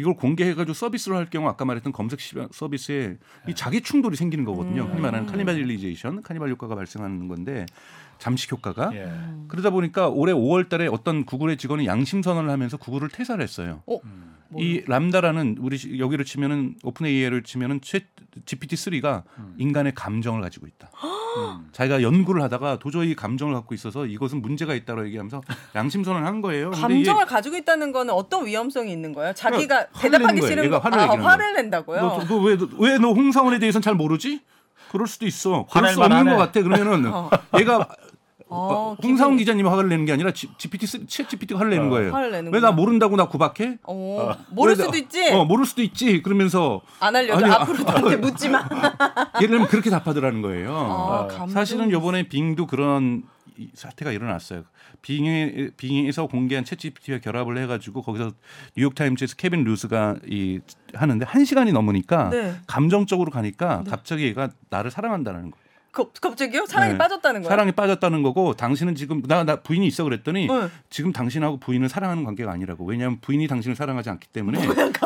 이걸 공개해가지고 서비스로 할 경우 아까 말했던 검색 시- 서비스에 이 자기 충돌이 생기는 거거든요. 음. 흔히 말하는 cannibalization, cannibal 효과가 발생하는 건데 잠식 효과가 예. 그러다 보니까 올해 5월달에 어떤 구글의 직원이 양심 선언을 하면서 구글을 퇴사를 했어요. 음. 이 LaMDA라는 우리 시- 여기로 치면은 Open AI를 치면은 최 GPT 3가 음. 인간의 감정을 가지고 있다. 음. 자기가 연구를 하다가 도저히 감정을 갖고 있어서 이것은 문제가 있다고 얘기하면서 양심 선언을 한 거예요. 감정을 가지고 있다는 거는 어떤 위험성이 있는 거예요? 자기가 대답하기. 싫은 얘가 거, 화를 아, 화를 낸다고요? 너왜왜 너 홍상원에 대해서는 잘 모르지? 그럴 수도 있어. 그럴 수 없는. 것 같아. 그러면은 어. 얘가 어, 기분이- 기자님이 화를 내는 게 아니라 GPT 챗 GPT가 화를 내는 어. 거예요. 왜 나 모른다고 나 구박해? 어, 모를 왜 나- 수도 있지. 어, 모를 수도 있지. 그러면서 안 알려줘. 아니, 앞으로 나한테 묻지 마. 예를 들면 그렇게 답하더라는 거예요. 아, 감동. 사실은 요번에 빙도 그런 이 사태가 일어났어요. 빙에 빙에서 공개한 챗GPT와 결합을 해가지고 거기서 뉴욕 타임즈에서 케빈 루스가 이 하는데 한 시간이 넘으니까 네. 감정적으로 가니까 갑자기 얘가 나를 사랑한다는 거. 갑- 갑자기요? 사랑이 네. 빠졌다는 거야? 사랑에 빠졌다는 거고 당신은 지금 나, 나 부인이 있어 그랬더니 네. 지금 당신하고 부인을 사랑하는 관계가 아니라고 왜냐하면 부인이 당신을 사랑하지 않기 때문에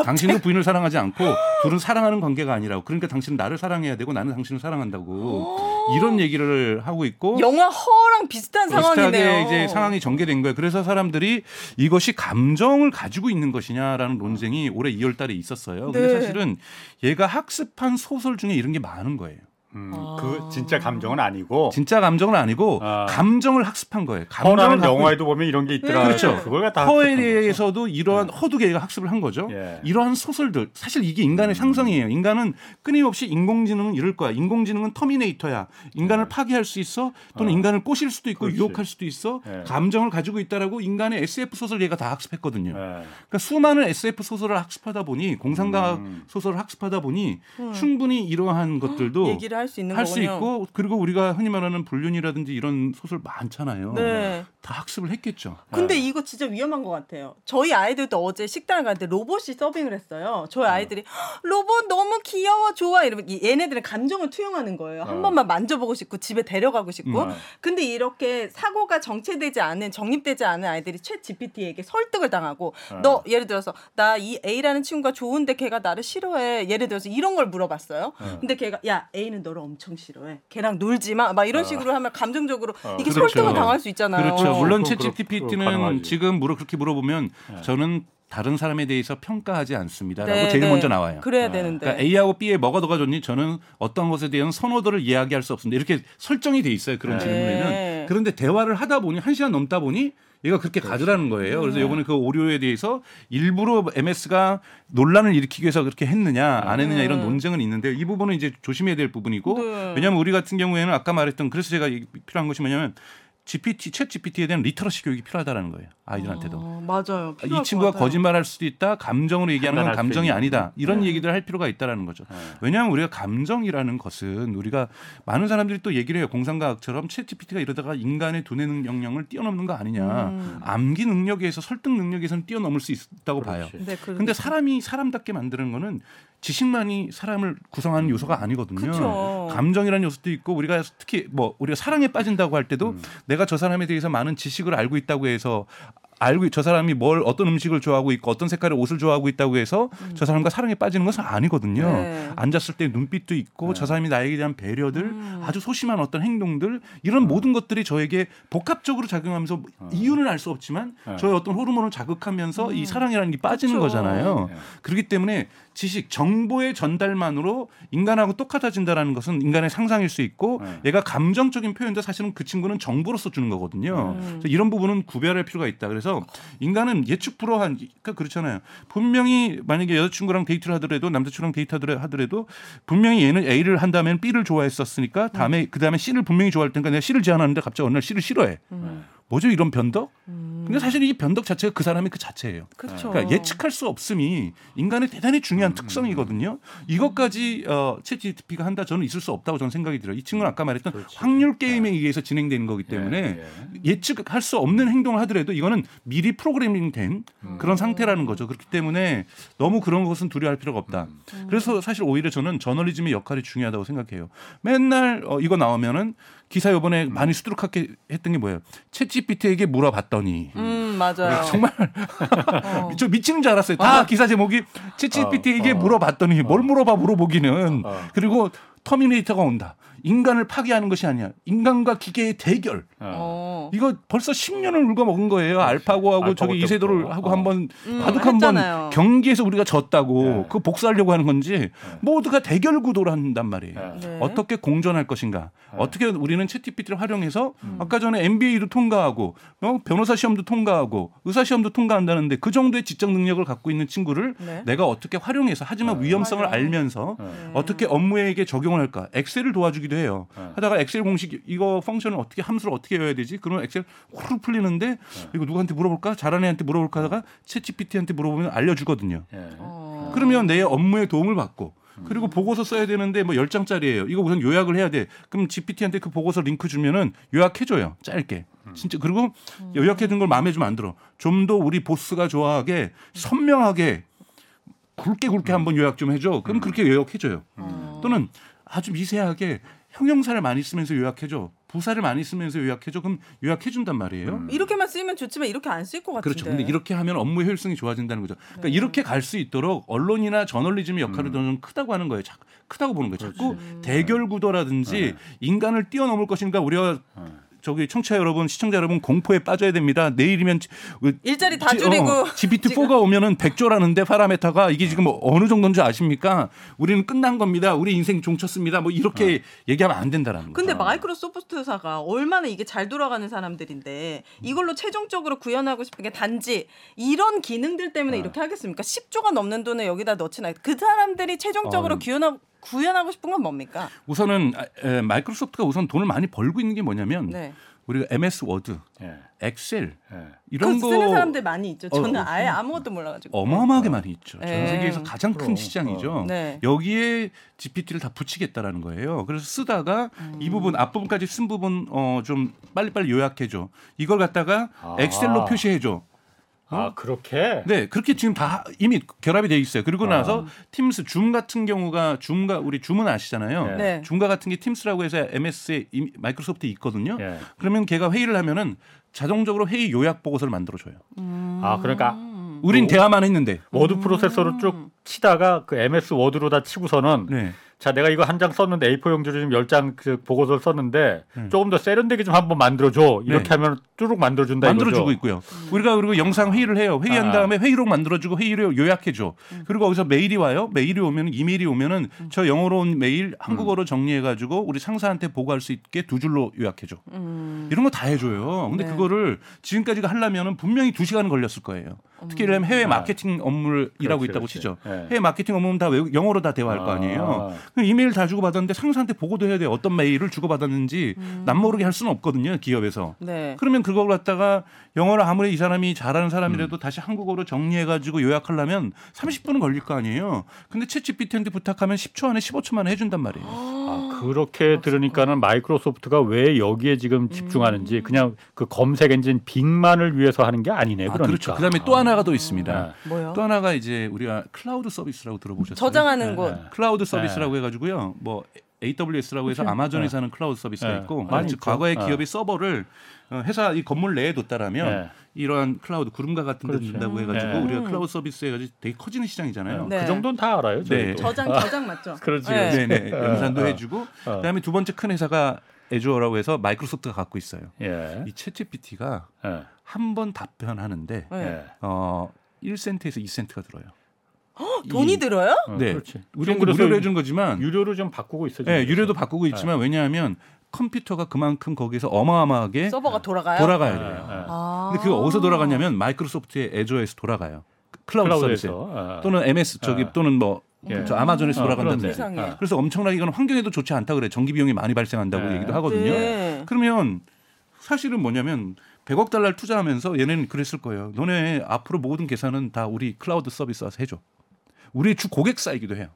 당신도 부인을 사랑하지 않고 둘은 사랑하는 관계가 아니라고 그러니까 당신은 나를 사랑해야 되고 나는 당신을 사랑한다고 이런 얘기를 하고 있고 영화 허랑 비슷한 비슷하게 상황이네요. 이제 상황이 전개된 거예요. 그래서 사람들이 이것이 감정을 가지고 있는 것이냐라는 논쟁이 올해 2월 달에 있었어요. 근데 네. 사실은 얘가 학습한 소설 중에 이런 게 많은 거예요. 음, 아. 그 진짜 감정은 아니고 진짜 감정은 아니고 아. 감정을 학습한 거예요. 감정을 갖고 영화에도 보면 이런 게 있더라. 그렇죠. 그걸 갖다. 대해서도 이러한 허두개 가 학습을 한 거죠. 예. 이러한 소설들 사실 이게 인간의 상성이에요. 인간은 끊임없이 인공지능은 이럴 거야. 인공지능은 터미네이터야. 인간을 파괴할 수 있어. 또는 어. 인간을 꼬실 수도 있고 그렇지. 유혹할 수도 있어. 예. 감정을 가지고 있다라고 인간의 SF 소설 얘가 다 학습했거든요. 예. 그러니까 수많은 SF 소설을 학습하다 보니 공상과학 음. 소설을 학습하다 보니 충분히 이러한 것들도 얘기를 할 수 있는 할 수. 있고 그리고 우리가 흔히 말하는 불륜이라든지 이런 소설 많잖아요. 네. 다 학습을 했겠죠. 근데 이거 진짜 위험한 것 같아요. 저희 아이들도 어제 식당을 갔는데 로봇이 서빙을 했어요. 저희 아이들이 "헉, 로봇 너무 귀여워 좋아 이러면 이- 얘네들은 감정을 투영하는 거예요. 한 어. 번만 만져보고 싶고 집에 데려가고 싶고. 음. 근데 이렇게 사고가 정체되지 않은 정립되지 않은 아이들이 챗 GPT에게 설득을 당하고 어. 너 예를 들어서 나 이 A라는 친구가 좋은데 걔가 나를 싫어해. 예를 들어서 이런 걸 물어봤어요. 어. 근데 걔가 야 A는 너를 엄청 싫어해. 걔랑 놀지 마. 막 이런 식으로 하면 감정적으로 어. 이게 그렇죠. 설득을 당할 수 있잖아요. 그렇죠. 물론 그럼 챗 그럼 GPT는 가능하지. 지금 물어 그렇게 물어보면 네. 저는 다른 사람에 대해서 평가하지 않습니다라고 네, 제일 네. 먼저 나와요. 그래야 네. 되는데. 그러니까 A하고 B에 뭐가 더가 좋니? 저는 어떤 것에 대한 선호도를 이야기할 수 없습니다. 이렇게 설정이 돼 있어요. 그런 네. 질문에는. 그런데 대화를 하다 보니 한 시간 넘다 보니 얘가 그렇게 가더라는 거예요. 그래서 네. 요번에 그 오류에 대해서 일부러 MS가 논란을 일으키기 위해서 그렇게 했느냐 안 했느냐 이런 네. 논쟁은 있는데 이 부분은 이제 조심해야 될 부분이고 네. 왜냐하면 우리 같은 경우에는 아까 말했던 그래서 제가 이- 필요한 것이 뭐냐면 GPT, 챗 GPT에 대한 literacy 교육이 필요하다는 거예요. 아이들한테도. 어, 맞아요. 이것 친구가. 거짓말할 수도 있다. 감정으로 얘기하는 건 감정이. 아니다. 이런 네. 얘기들을 할 필요가 있다라는 거죠. 네. 왜냐하면 우리가 감정이라는 것은 우리가 많은 사람들이 또 얘기를 해요. 공상과학처럼 챗 GPT가 이러다가 인간의 두뇌 능력을 뛰어넘는 거 아니냐. 음. 암기 능력에서 설득 능력에서는 뛰어넘을 수 있다고 봐요. 그렇지. 네, 그, 근데 사람이 사람답게 만드는 거는 지식만이 사람을 구성하는 요소가 아니거든요. 그쵸. 감정이라는 요소도 있고 우리가 특히 뭐 우리가 사랑에 빠진다고 할 때도 음. 내가 저 사람에 대해서 많은 지식을 알고 있다고 해서 알고 저 사람이 뭘 어떤 음식을 좋아하고 있고 어떤 색깔의 옷을 좋아하고 있다고 해서 저 사람과 사랑에 빠지는 것은 아니거든요. 음. 네. 앉았을 때 눈빛도 있고 네. 저 사람이 나에게 대한 배려들 음. 아주 소심한 어떤 행동들 이런 모든 것들이 저에게 복합적으로 작용하면서 어. 이유는 알 수 없지만 네. 저의 어떤 호르몬을 자극하면서 이 사랑이라는 게 빠지는 음. 그쵸. 거잖아요. 네. 그렇기 때문에 지식, 정보의 전달만으로 인간하고 똑같아진다라는 것은 인간의 상상일 수 있고 네. 얘가 감정적인 표현도 사실은 그 친구는 정보로서 주는 거거든요. 음. 그래서 이런 부분은 구별할 필요가 있다. 그래서 인간은 예측 불허한 그러니까 그렇잖아요. 분명히 만약에 여자친구랑 데이트를 하더라도 남자친구랑 데이트를 하더라도 분명히 얘는 A를 한다면 B를 좋아했었으니까 다음에 그 다음에 C를 분명히 좋아할 테니까 내가 C를 제안하는데 갑자기 어느 날 C를 싫어해. 음. 뭐죠 이런 변덕? 음. 근데 사실 이 변덕 자체가 그 사람의 그 자체예요. 그쵸. 그러니까 예측할 수 없음이 인간의 대단히 중요한 특성이거든요. 이것까지 어, 챗 GPT가 한다 저는 있을 수 없다고 저는 생각이 들어요. 이 친구는 아까 말했던 그렇지. 확률 게임에 의해서 진행되는 거기 때문에 예, 예. 예 측할 수 없는 행동을 하더라도 이거는 미리 프로그래밍된 그런 상태라는 거죠. 그렇기 때문에 너무 그런 것은 두려워할 필요가 없다. 그래서 사실 오히려 저는 저널리즘의 역할이 중요하다고 생각해요. 맨날 어, 이거 나오면은 기사 요번에 많이 수두룩하게 했던 게 뭐예요? 챗 GPT에게 물어봤더니 음 맞아요. 정말 어. 저 미치는 줄 알았어요. 다 기사 제목이 챗GPT에게 어, 어. 물어봤더니 뭘 물어봐 물어보기는 어. 그리고 터미네이터가 온다. 인간을 파괴하는 것이 아니야. 인간과 기계의 대결. 어. 어. 어. 이거 벌써 10년을 울고 먹은 거예요. 알파고하고 알파고 저기. 이세돌을 하고 어. 한번 음, 바둑 한번. 경기에서 우리가 졌다고 네. 그거 복수하려고 하는 건지 모두가 대결 구도를 한단 말이에요. 네. 네. 어떻게 공존할 것인가? 네. 어떻게 우리는 챗GPT를 활용해서 음. 아까 전에 MBA도 통과하고 어? 변호사 시험도 통과하고 의사 시험도 통과한다는데 그 정도의 지적 능력을 갖고 있는 친구를 네. 내가 어떻게 활용해서 하지만 네. 위험성을 활용. 알면서 네. 어떻게 업무에게 적용을 할까? 엑셀을 도와주기도 해요. 네. 하다가 엑셀 공식 이거 펑션을 어떻게 함수를 어떻게 외워야 되지? 그러면 엑셀 후루 풀리는데 이거 누구한테 물어볼까? 잘하는 애한테 물어볼까 하다가 챗GPT한테 물어보면 알려주거든요. 예. 어. 그러면 내 업무에 도움을 받고 그리고 보고서 써야 되는데 뭐 열장짜리예요 이거 우선 요약을 해야 돼. 그럼 GPT한테 그 보고서 링크 주면은 요약해 줘요. 짧게. 진짜 그리고 요약해 둔 걸 마음에 좀 안 들어. 좀 더 우리 보스가 좋아하게 선명하게 굵게 굵게 한번 요약 좀 해줘. 그럼 그렇게 요약해 줘요. 어. 또는 아주 미세하게 형용사를 많이 쓰면서 요약해 줘. 부사를 많이 쓰면서 요약해 줘. 그럼 요약해 준단 말이에요. 이렇게만 쓰면 좋지만 이렇게 안 쓸 것 같은데. 그렇죠. 근데 이렇게 하면 업무 효율성이 좋아진다는 거죠. 그러니까 네. 이렇게 갈 수 있도록 언론이나 저널리즘의 역할을 저는 크다고 하는 거예요. 자, 크다고 보는 거예요. 자꾸 대결 구도라든지 인간을 뛰어넘을 것인가 우리가 저기 청취자 여러분, 시청자 여러분 공포에 빠져야 됩니다. 내일이면 지- 일자리 다 지- 줄이고 어, GPT-4가 오면은 100조라는데 파라메타가 이게 지금 뭐 어느 정도인지 아십니까? 우리는 끝난 겁니다. 우리 인생 종쳤습니다. 뭐 이렇게 얘기하면 안 된다라는 거죠. 근데 마이크로소프트사가 얼마나 이게 잘 돌아가는 사람들인데 이걸로 최종적으로 구현하고 싶은 게 단지 이런 기능들 때문에 이렇게 하겠습니까? 10조가 넘는 돈을 여기다 넣지나 그 사람들이 최종적으로 어. 구현하고 구현하고 싶은 건 뭡니까? 우선은 아, 에, Microsoft가 우선 돈을 많이 벌고 있는 게 뭐냐면 네. 우리가 MS Word, 예. Excel 예. 이런 그거 쓰는 사람들 많이 있죠. 저는 어, 어. 아예 아무것도 몰라가지고. 어마어마하게 많이 있죠. 전 네. 세계에서 가장 그럼. 큰 시장이죠. 네. 여기에 GPT를 다 붙이겠다라는 거예요. 그래서 쓰다가 음. 이 부분 앞부분까지 쓴 부분 어, 좀 빨리빨리 요약해 줘. 이걸 갖다가 아. Excel로 표시해 줘. 아 그렇게. 네, 그렇게 지금 다 이미 결합이 돼 있어요. 그리고 아. 나서 Teams Zoom 같은 경우가 Zoom과 우리 Zoom은 아시잖아요. 네. 네. Zoom과 같은 게 Teams라고 해서 MS에 이미 Microsoft에 있거든요. 예. 그러면 걔가 회의를 하면은 자동적으로 회의 요약 보고서를 만들어 줘요. 아 그러니까 우린 대화만 했는데. 워드 프로세서로 쭉 치다가 그 MS 워드로 다 치고서는 네. 자 내가 이거 한 장 썼는데 A4 용지로 지금 열장그 보고서를 썼는데 음. 조금 더 세련되게 좀 한번 만들어줘 이렇게 네. 하면 쭈룩 만들어준다 만들어주고 이거죠. 있고요. 우리가 그리고 영상 회의를 해요. 회의한 아. 다음에 회의록 만들어주고 회의를 요약해줘. 그리고 거기서 메일이 와요. 메일이 오면 이메일이 오면은 저 영어로 온 메일 한국어로 정리해가지고 우리 상사한테 보고할 수 있게 두 줄로 요약해줘. 음. 이런 거 다 해줘요. 근데 네. 그거를 지금까지가 하려면은 분명히 두 시간 걸렸을 거예요. 특히 예를 들면 해외 네. 마케팅 업무를 일하고 그렇지, 있다고 그렇지. 치죠. 네. 해외 마케팅 업무는 다 외국, 영어로 다 대화할 거 아. 아니에요. 그럼 이메일 다 주고 받았는데 상사한테 보고도 해야 돼요. 어떤 메일을 주고 받았는지 남 모르게 할 수는 없거든요. 기업에서. 네. 그러면 그걸 갖다가 영어를 아무리 이 사람이 잘하는 음. 사람이라도 다시 한국어로 정리해가지고 요약하려면 30분은 걸릴 거 아니에요. 근데 챗GPT한테 부탁하면 10초 안에 15초 만에 해준단 말이에요. 아, 그렇게 들으니까는 마이크로소프트가 왜 여기에 지금 집중하는지 그냥 그 검색 엔진 Bing만을 위해서 하는 게 아니네. 아, 그러니까. 그렇죠. 그다음에 또 하나가 더 있습니다. 네. 뭐요? 또 하나가 이제 우리가 클라우드 서비스라고 들어보셨어요? 저장하는 네, 곳. 네. 클라우드 서비스라고 해가지고요. 뭐 AWS라고 해서 아마존에서 하는 클라우드 서비스가 네. 있고. 과거에 네. 기업이 서버를 어, 회사 이 건물 내에 뒀다라면 네. 이러한 클라우드 구름과 같은 데 그렇죠. 둔다고 해가지고 네. 우리가 클라우드 서비스 해가지고 되게 커지는 시장이잖아요. 네. 그 정도는 다 알아요. 저희도. 저장 저장 맞죠? 그렇지, 네. 그렇지. 네네 연산도 어, 해주고 어. 그다음에 두 번째 큰 회사가 Azure라고 해서 마이크로소프트가 갖고 있어요. 예. 이 챗GPT가 예. 한번 답변하는데 네. 예. 어 1센트에서 2센트가 들어요. 돈이 이- 들어요? 어, 네. 그렇지. 우리는 무료로 해준 거지만 유료로 좀 바꾸고 있어요. 네. 유료도 바꾸고 있지만 왜냐하면 컴퓨터가 그만큼 거기서 어마어마하게 서버가 돌아가요? 돌아가야 예, 돼요. 예. 아. 근데 그게 어디서 돌아가냐면 마이크로소프트의 애저에서 돌아가요. 클라우드 서비스 클라우드에서. 예. 또는 MS 저기 아. 또는 뭐 예. 저 아마존에서 어, 돌아간다든지. 그런데. 세상에. 아. 그래서 엄청나게 이건 환경에도 좋지 않다 그래. 전기 비용이 많이 발생한다고 네. 얘기도 하거든요. 네. 그러면 사실은 뭐냐면 100억 달러를 투자하면서 얘네는 그랬을 거예요. 너네 앞으로 모든 계산은 다 우리 클라우드 서비스 와서 해줘. 우리 주 고객사이기도 해요.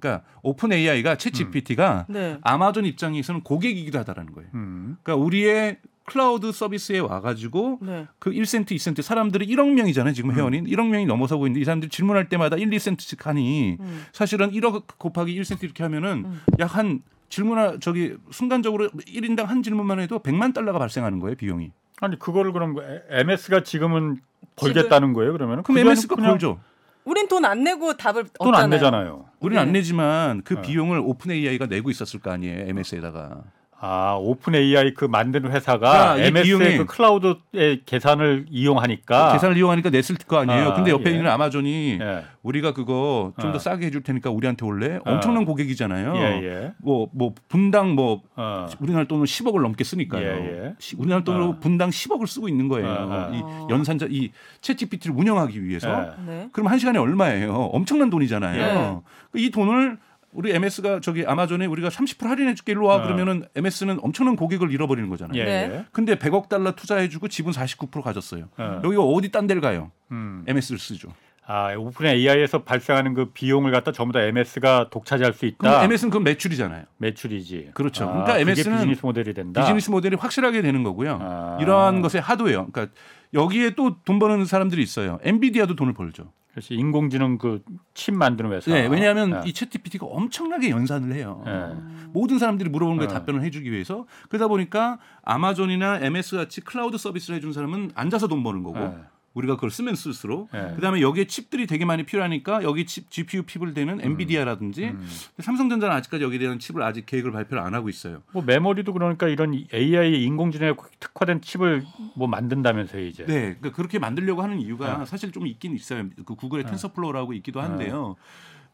그러니까 오픈 AI가 챗 GPT가 네. 아마존 입장에서는 고객이기도 하다라는 거예요. 음. 그러니까 우리의 클라우드 서비스에 와가지고 네. 그 1센트, 2센트 사람들이 1억 명이잖아요. 지금 회원이 1억 명이 넘어서고 있는데 이 사람들이 질문할 때마다 1, 2센트씩 하니 음. 사실은 1억 곱하기 1센트 이렇게 하면은 음. 약한 질문하 저기 순간적으로 1인당 한 질문만 해도 100만 달러가 발생하는 거예요, 비용이. 아니 그거를 그럼 MS가 지금은 벌겠다는 거예요? 그러면 그럼 MS가 벌죠. 우린 돈 안 내고 답을 돈안 얻잖아요. 내잖아요. 우리는 안 네. 내지만 그 네. 비용을 오픈 AI가 내고 있었을 거 아니에요, MS에다가. 아 오픈 AI 그 만드는 회사가 그러니까 이 MS의 그 클라우드의 계산을 이용하니까 계산을 이용하니까 냈을 거 아니에요. 아, 근데 옆에 예. 있는 아마존이 예. 우리가 그거 좀더 어. 싸게 해줄 테니까 우리한테 올래? 엄청난 고객이잖아요. 예, 예. 뭐, 뭐 분당 뭐 어. 우리나라 돈으로 10억을 넘게 쓰니까요. 예, 예. 시- 우리나라 돈으로 어. 분당 10억을 쓰고 있는 거예요. 이 연산자 이 챗GPT를 운영하기 위해서. 예. 네. 그럼 한 시간에 얼마예요? 엄청난 돈이잖아요. 네. 이 돈을 우리 MS가 저기 아마존에 우리가 30% 할인해 줄게 일로 와 어. 그러면은 MS는 엄청난 고객을 잃어버리는 거잖아요. 예. 네. 예. 근데 100억 달러 투자해 주고 지분 49% 가졌어요. 어. 여기가 어디 딴 데를 가요? 음. MS를 쓰죠. 아 오픈 AI에서 발생하는 그 비용을 갖다 전부 다 MS가 독차지할 수 그럼 있다. MS는 그건 매출이잖아요. 매출이지. 그렇죠. 아, 그러니까 그게 MS는 비즈니스 모델이 된다. 비즈니스 모델이 확실하게 되는 거고요. 아. 이러한 것의 하드웨어. 그러니까 여기에 또 돈 버는 사람들이 있어요. 엔비디아도 돈을 벌죠. 그래서 인공지능 그 칩 만드는 회사. 네, 왜냐하면 예. 이 챗GPT가 엄청나게 연산을 해요. 예. 모든 사람들이 물어보는 거에 어. 답변을 해주기 위해서 그러다 보니까 아마존이나 MS 같이 클라우드 서비스를 해준 사람은 앉아서 돈 버는 거고 예. 우리가 그걸 쓰면 쓸수록 예. 그다음에 여기에 칩들이 되게 많이 필요하니까 여기 칩 GPU 칩을 대는 엔비디아라든지 음. 삼성전자는 아직까지 여기에 대한 칩을 아직 계획을 발표를 안 하고 있어요. 뭐 메모리도 그러니까 이런 AI 인공지능에 특화된 칩을 뭐 만든다면서요 이제. 네, 그러니까 그렇게 만들려고 하는 이유가 네. 사실 좀 있긴 있어요. 그 구글의 네. TensorFlow라고 있기도 한데요.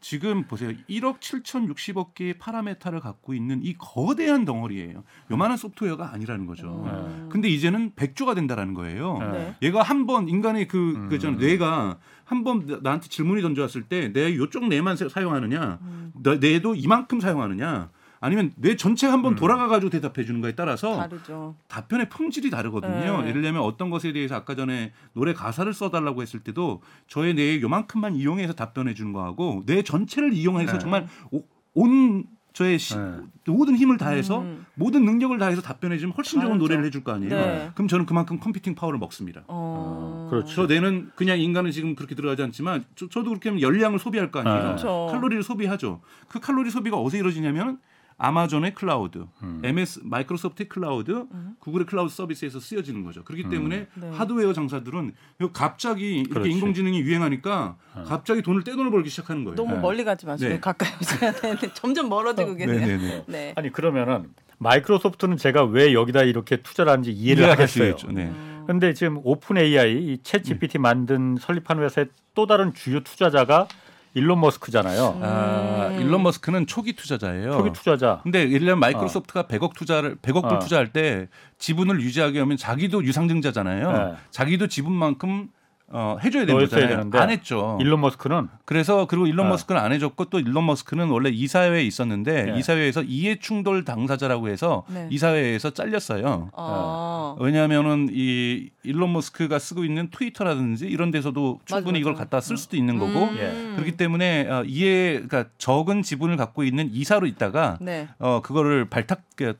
지금 보세요. 1억 7,060억 개의 parameter를 갖고 있는 이 거대한 덩어리예요. 요만한 소프트웨어가 아니라는 거죠. 네. 근데 이제는 100조가 된다라는 거예요. 네. 네. 얘가 한 번 인간의 그, 음. 그 전, 뇌가 한 번 나한테 질문이 던져왔을 때 내 요쪽 뇌만 사- 사용하느냐, 너- 뇌도 이만큼 사용하느냐, 아니면 뇌 전체 한번 음. 돌아가 가지고 대답해 주는 거에 따라서 다르죠. 답변의 품질이 다르거든요. 네. 예를 들면 어떤 것에 대해서 아까 전에 노래 가사를 써달라고 했을 때도 저의 뇌 요만큼만 이용해서 답변해 주는 거하고 뇌 전체를 이용해서 네. 정말 오- 온 저의 시- 네. 모든 힘을 다해서 음. 모든 능력을 다해서 답변해 주면 훨씬 좋은 다르죠. 노래를 해줄 거 아니에요. 네. 그럼 저는 그만큼 computing power를 먹습니다. 어. 그렇죠. 저 뇌는 그냥 인간은 지금 그렇게 들어가지 않지만 저, 도 그렇게 하면 열량을 소비할 거 아니에요. 네. 그렇죠. 칼로리를 소비하죠. 그 칼로리 소비가 어디서 이루어지냐면 아마존의 클라우드, 음. MS 마이크로소프트의 클라우드, 음. 구글의 클라우드 서비스에서 쓰여지는 거죠. 그렇기 때문에 네. 하드웨어 장사들은 갑자기 이렇게 그렇지. 인공지능이 유행하니까 갑자기 돈을 떼돈을 벌기 시작하는 거예요. 너무 네. 멀리 가지 마시고 네. 가까이 오셔야 되는데 점점 멀어지고 계세요. 네네네. 네. 아니 그러면은 마이크로소프트는 제가 왜 여기다 이렇게 투자를 하는지 이해를 하겠어요. 네. 음. 근데 지금 오픈 AI 이 챗 GPT 만든 설립한 회사의 또 다른 주요 투자자가 일론 머스크잖아요. 아, 음. 일론 머스크는 초기 투자자예요. 초기 투자자. 근데 예를 들면 마이크로소프트가 100억 투자를 100억 불 어. 투자할 때 지분을 유지하게 하면 자기도 유상증자잖아요. 네. 자기도 지분만큼 어, 해줘야 되는 거잖아요. 되는데 안 했죠. 일론 머스크는 그래서 그리고 일론 어. 머스크는 안 해줬고 또 일론 머스크는 원래 이사회에 있었는데 네. 이사회에서 이해 충돌 당사자라고 해서 네. 이사회에서 잘렸어요. 어. 왜냐하면은 이 일론 머스크가 쓰고 있는 트위터라든지 이런 데서도 충분히 맞아, 이걸 맞아. 갖다 쓸 수도 있는 거고 음. 예. 그렇기 때문에 어, 이해 그러니까 적은 지분을 갖고 있는 이사로 있다가 네. 어 그거를 발탁 그,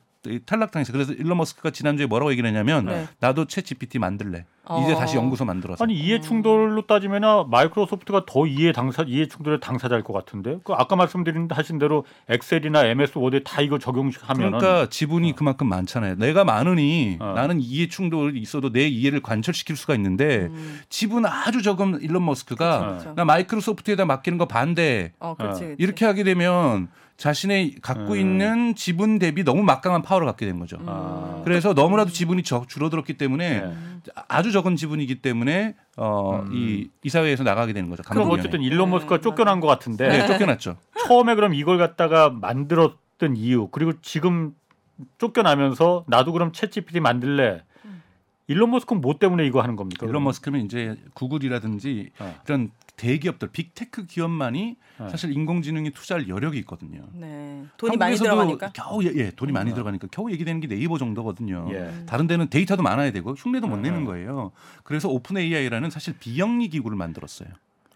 탈락당해서 그래서 일론 머스크가 지난주에 뭐라고 얘기를 했냐면 네. 나도 챗 GPT 만들래. 어. 이제 다시 연구소 만들어서. 아니 이해 충돌로 따지면 마이크로소프트가 더 이해 당사 이해 충돌의 당사자일 것 같은데. 그 아까 말씀드린 하신 대로 엑셀이나 MS 워드에 다 이거 적용하면은 그러니까 지분이 그만큼 많잖아요. 내가 많으니 어. 나는 이해 충돌이 있어도 내 이해를 관철시킬 수가 있는데 음. 지분 아주 적은 일론 머스크가 그쵸, 그쵸. 나 마이크로소프트에다 맡기는 거 반대. 어, 그렇지. 어. 그렇지. 이렇게 하게 되면 자신의 갖고 음. 있는 지분 대비 너무 막강한 파워를 갖게 된 거죠. 음. 아. 그래서 너무나도 지분이 적, 줄어들었기 때문에 네. 아주 적은 지분이기 때문에 어, 음. 이 이사회에서 나가게 되는 거죠. 그럼. 어쨌든 일론 머스크가 네, 쫓겨난 것 같은데 네, 쫓겨났죠. 처음에 그럼 이걸 갖다가 만들었던 이유 그리고 지금 쫓겨나면서 나도 그럼 챗 GPT 만들래. 일론 머스크는 뭐 때문에 이거 하는 겁니까? 일론 머스크는 이제 구글이라든지 어. 이런 대기업들 빅테크 기업만이 네. 사실 인공지능에 투자할 여력이 있거든요. 네. 돈이 많이 들어가니까. 겨우 예, 예, 돈이 많이 어. 들어가니까 겨우 얘기되는 게 네이버 정도거든요. 예. 다른 데는 데이터도 많아야 되고 흉내도 못 음. 내는 거예요. 그래서 오픈 AI라는 사실 비영리 기구를 만들었어요.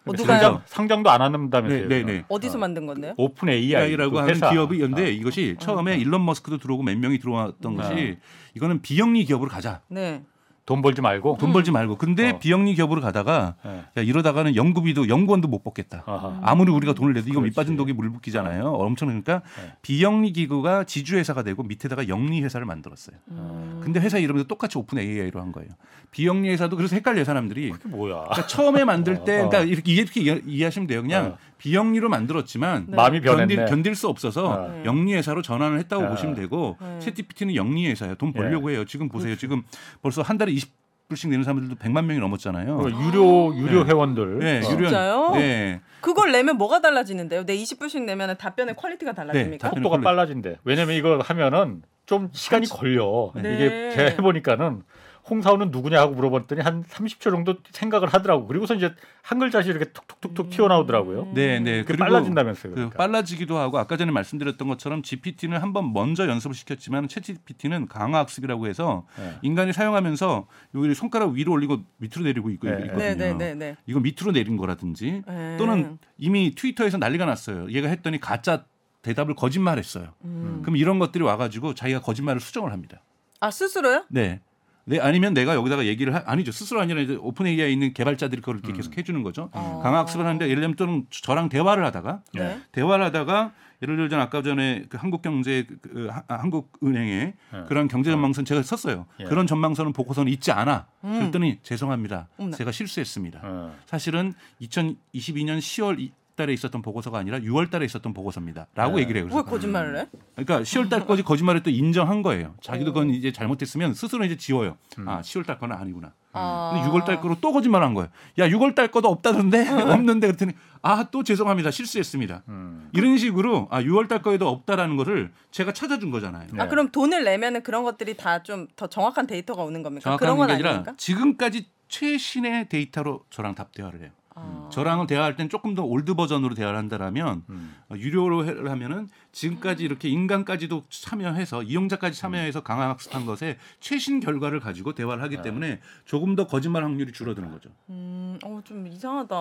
어, 누가요? 상장, 상장도 안 한다면서요? 네, 네, 네. 어디서 만든 건데요? 오픈 AI AI라고 그 하는 회사. 기업이 있는데 아. 이것이 처음에 어. 일론 머스크도 들어오고 몇 명이 들어왔던 네. 것이 이거는 비영리 기업으로 가자. 네. 돈 벌지 말고. 돈 벌지 말고. 근데 어. 비영리 기업으로 가다가 예. 야, 이러다가는 연구비도 연구원도 못 뽑겠다. 아하. 아무리 우리가 돈을 내도 이거. 밑빠진 독이 물 붓기잖아요. 엄청 그러니까 네. 비영리 기구가 지주 회사가 되고 밑에다가 영리 회사를 만들었어요. 음. 근데 회사 이름도 똑같이 오픈 AI로 한 거예요. 비영리 회사도 그래서 헷갈려요 사람들이. 그게 뭐야? 그러니까 처음에 만들 때, 어, 어. 그러니까 이렇게 이해렇게 이해- 이해하시면 돼요. 그냥 어. 비영리로 만들었지만 네. 마음이 변했네. 견딜, 견딜 수 없어서 어. 영리 회사로 전환을 했다고 어. 보시면 되고 네. 챗GPT는 영리 회사예요. 돈 벌려고 해요. 지금 보세요. 그렇죠. 지금 벌써 한 달에 20불씩 내는 사람들도 100만 명이 넘었잖아요. 그 유료 유료 네. 회원들. 네, 어. 유료. 진짜요? 네. 그걸 내면 뭐가 달라지는데요? 네 20불씩 내면 답변의 quality가 달라집니까? 네, 속도가 빨라진대. 왜냐면 이거 하면은 좀 시간이 걸려. 네. 이게 제가 해보니까는 홍사원은 누구냐 하고 물어봤더니 한 30초 정도 생각을 하더라고. 그리고서 이제 한 글자씩 이렇게 툭툭툭툭 튀어나오더라고요. 네, 네. 그게 그리고 빨라진다면서요. 그 그러니까. 빨라지기도 하고 아까 전에 말씀드렸던 것처럼 GPT는 한번 먼저 연습을 시켰지만 ChatGPT는 강화 학습이라고 해서 네. 인간이 사용하면서 여기 손가락 위로 올리고 밑으로 내리고 있고 네. 있거든요. 네, 네, 네, 네. 이거 밑으로 내린 거라든지 네. 또는 이미 트위터에서 난리가 났어요. 얘가 했더니 가짜 대답을 거짓말했어요. 음. 그럼 이런 것들이 와가지고 자기가 거짓말을 수정을 합니다. 아 스스로요? 네. 네 아니면 내가 여기다가 얘기를 하, 아니죠 스스로 아니라 이제 오픈 AI에 있는 개발자들이 그걸 이렇게 계속 해주는 거죠. 어. 강화 학습을 하는데 예를 들면 또는 저랑 대화를 하다가 네. 대화를 하다가 예를 들자면 아까 전에 그 한국경제 그, 그 하- 한국은행에 네. 그런 경제 전망선 제가 썼어요. 예. 그런 전망선은 보고서는 있지 않아. 음. 그랬더니 죄송합니다. 어머나. 제가 실수했습니다. 어. 사실은 2022년 10월 달에 있었던 보고서가 아니라 6월 달에 있었던 보고서입니다. 라고 네. 얘기를 해요. 왜 거짓말을 해? 그러니까 10월 달까지 거짓말을 또 인정한 거예요. 자기도 어. 그건 이제 잘못했으면 스스로 이제 지워요. 아, 10월 달 거는 아니구나. 아. 근데 6월 달 거로 또 거짓말한 거예요. 야, 6월 달 거도 없다던데 없는데 그랬더니 아, 또 죄송합니다. 실수했습니다. 음. 이런 식으로 아, 6월 달 거에도 없다라는 거를 제가 찾아준 거잖아요. 네. 아 그럼 돈을 내면은 그런 것들이 다 좀 더 정확한 데이터가 오는 겁니까? 정확한 그런 건게 아니라? 지금까지 최신의 데이터로 저랑 답 대화를 해요. 아. 저랑은 대화할 땐 조금 더 old 버전으로 대화를 한다라면 음. 어, 유료로 해- 하면은 지금까지 이렇게 인간까지도 참여해서 이용자까지 참여해서 강화 학습한 것에 최신 결과를 가지고 대화를 하기 때문에 조금 더 거짓말 확률이 줄어드는 거죠. 음, 어, 좀 이상하다.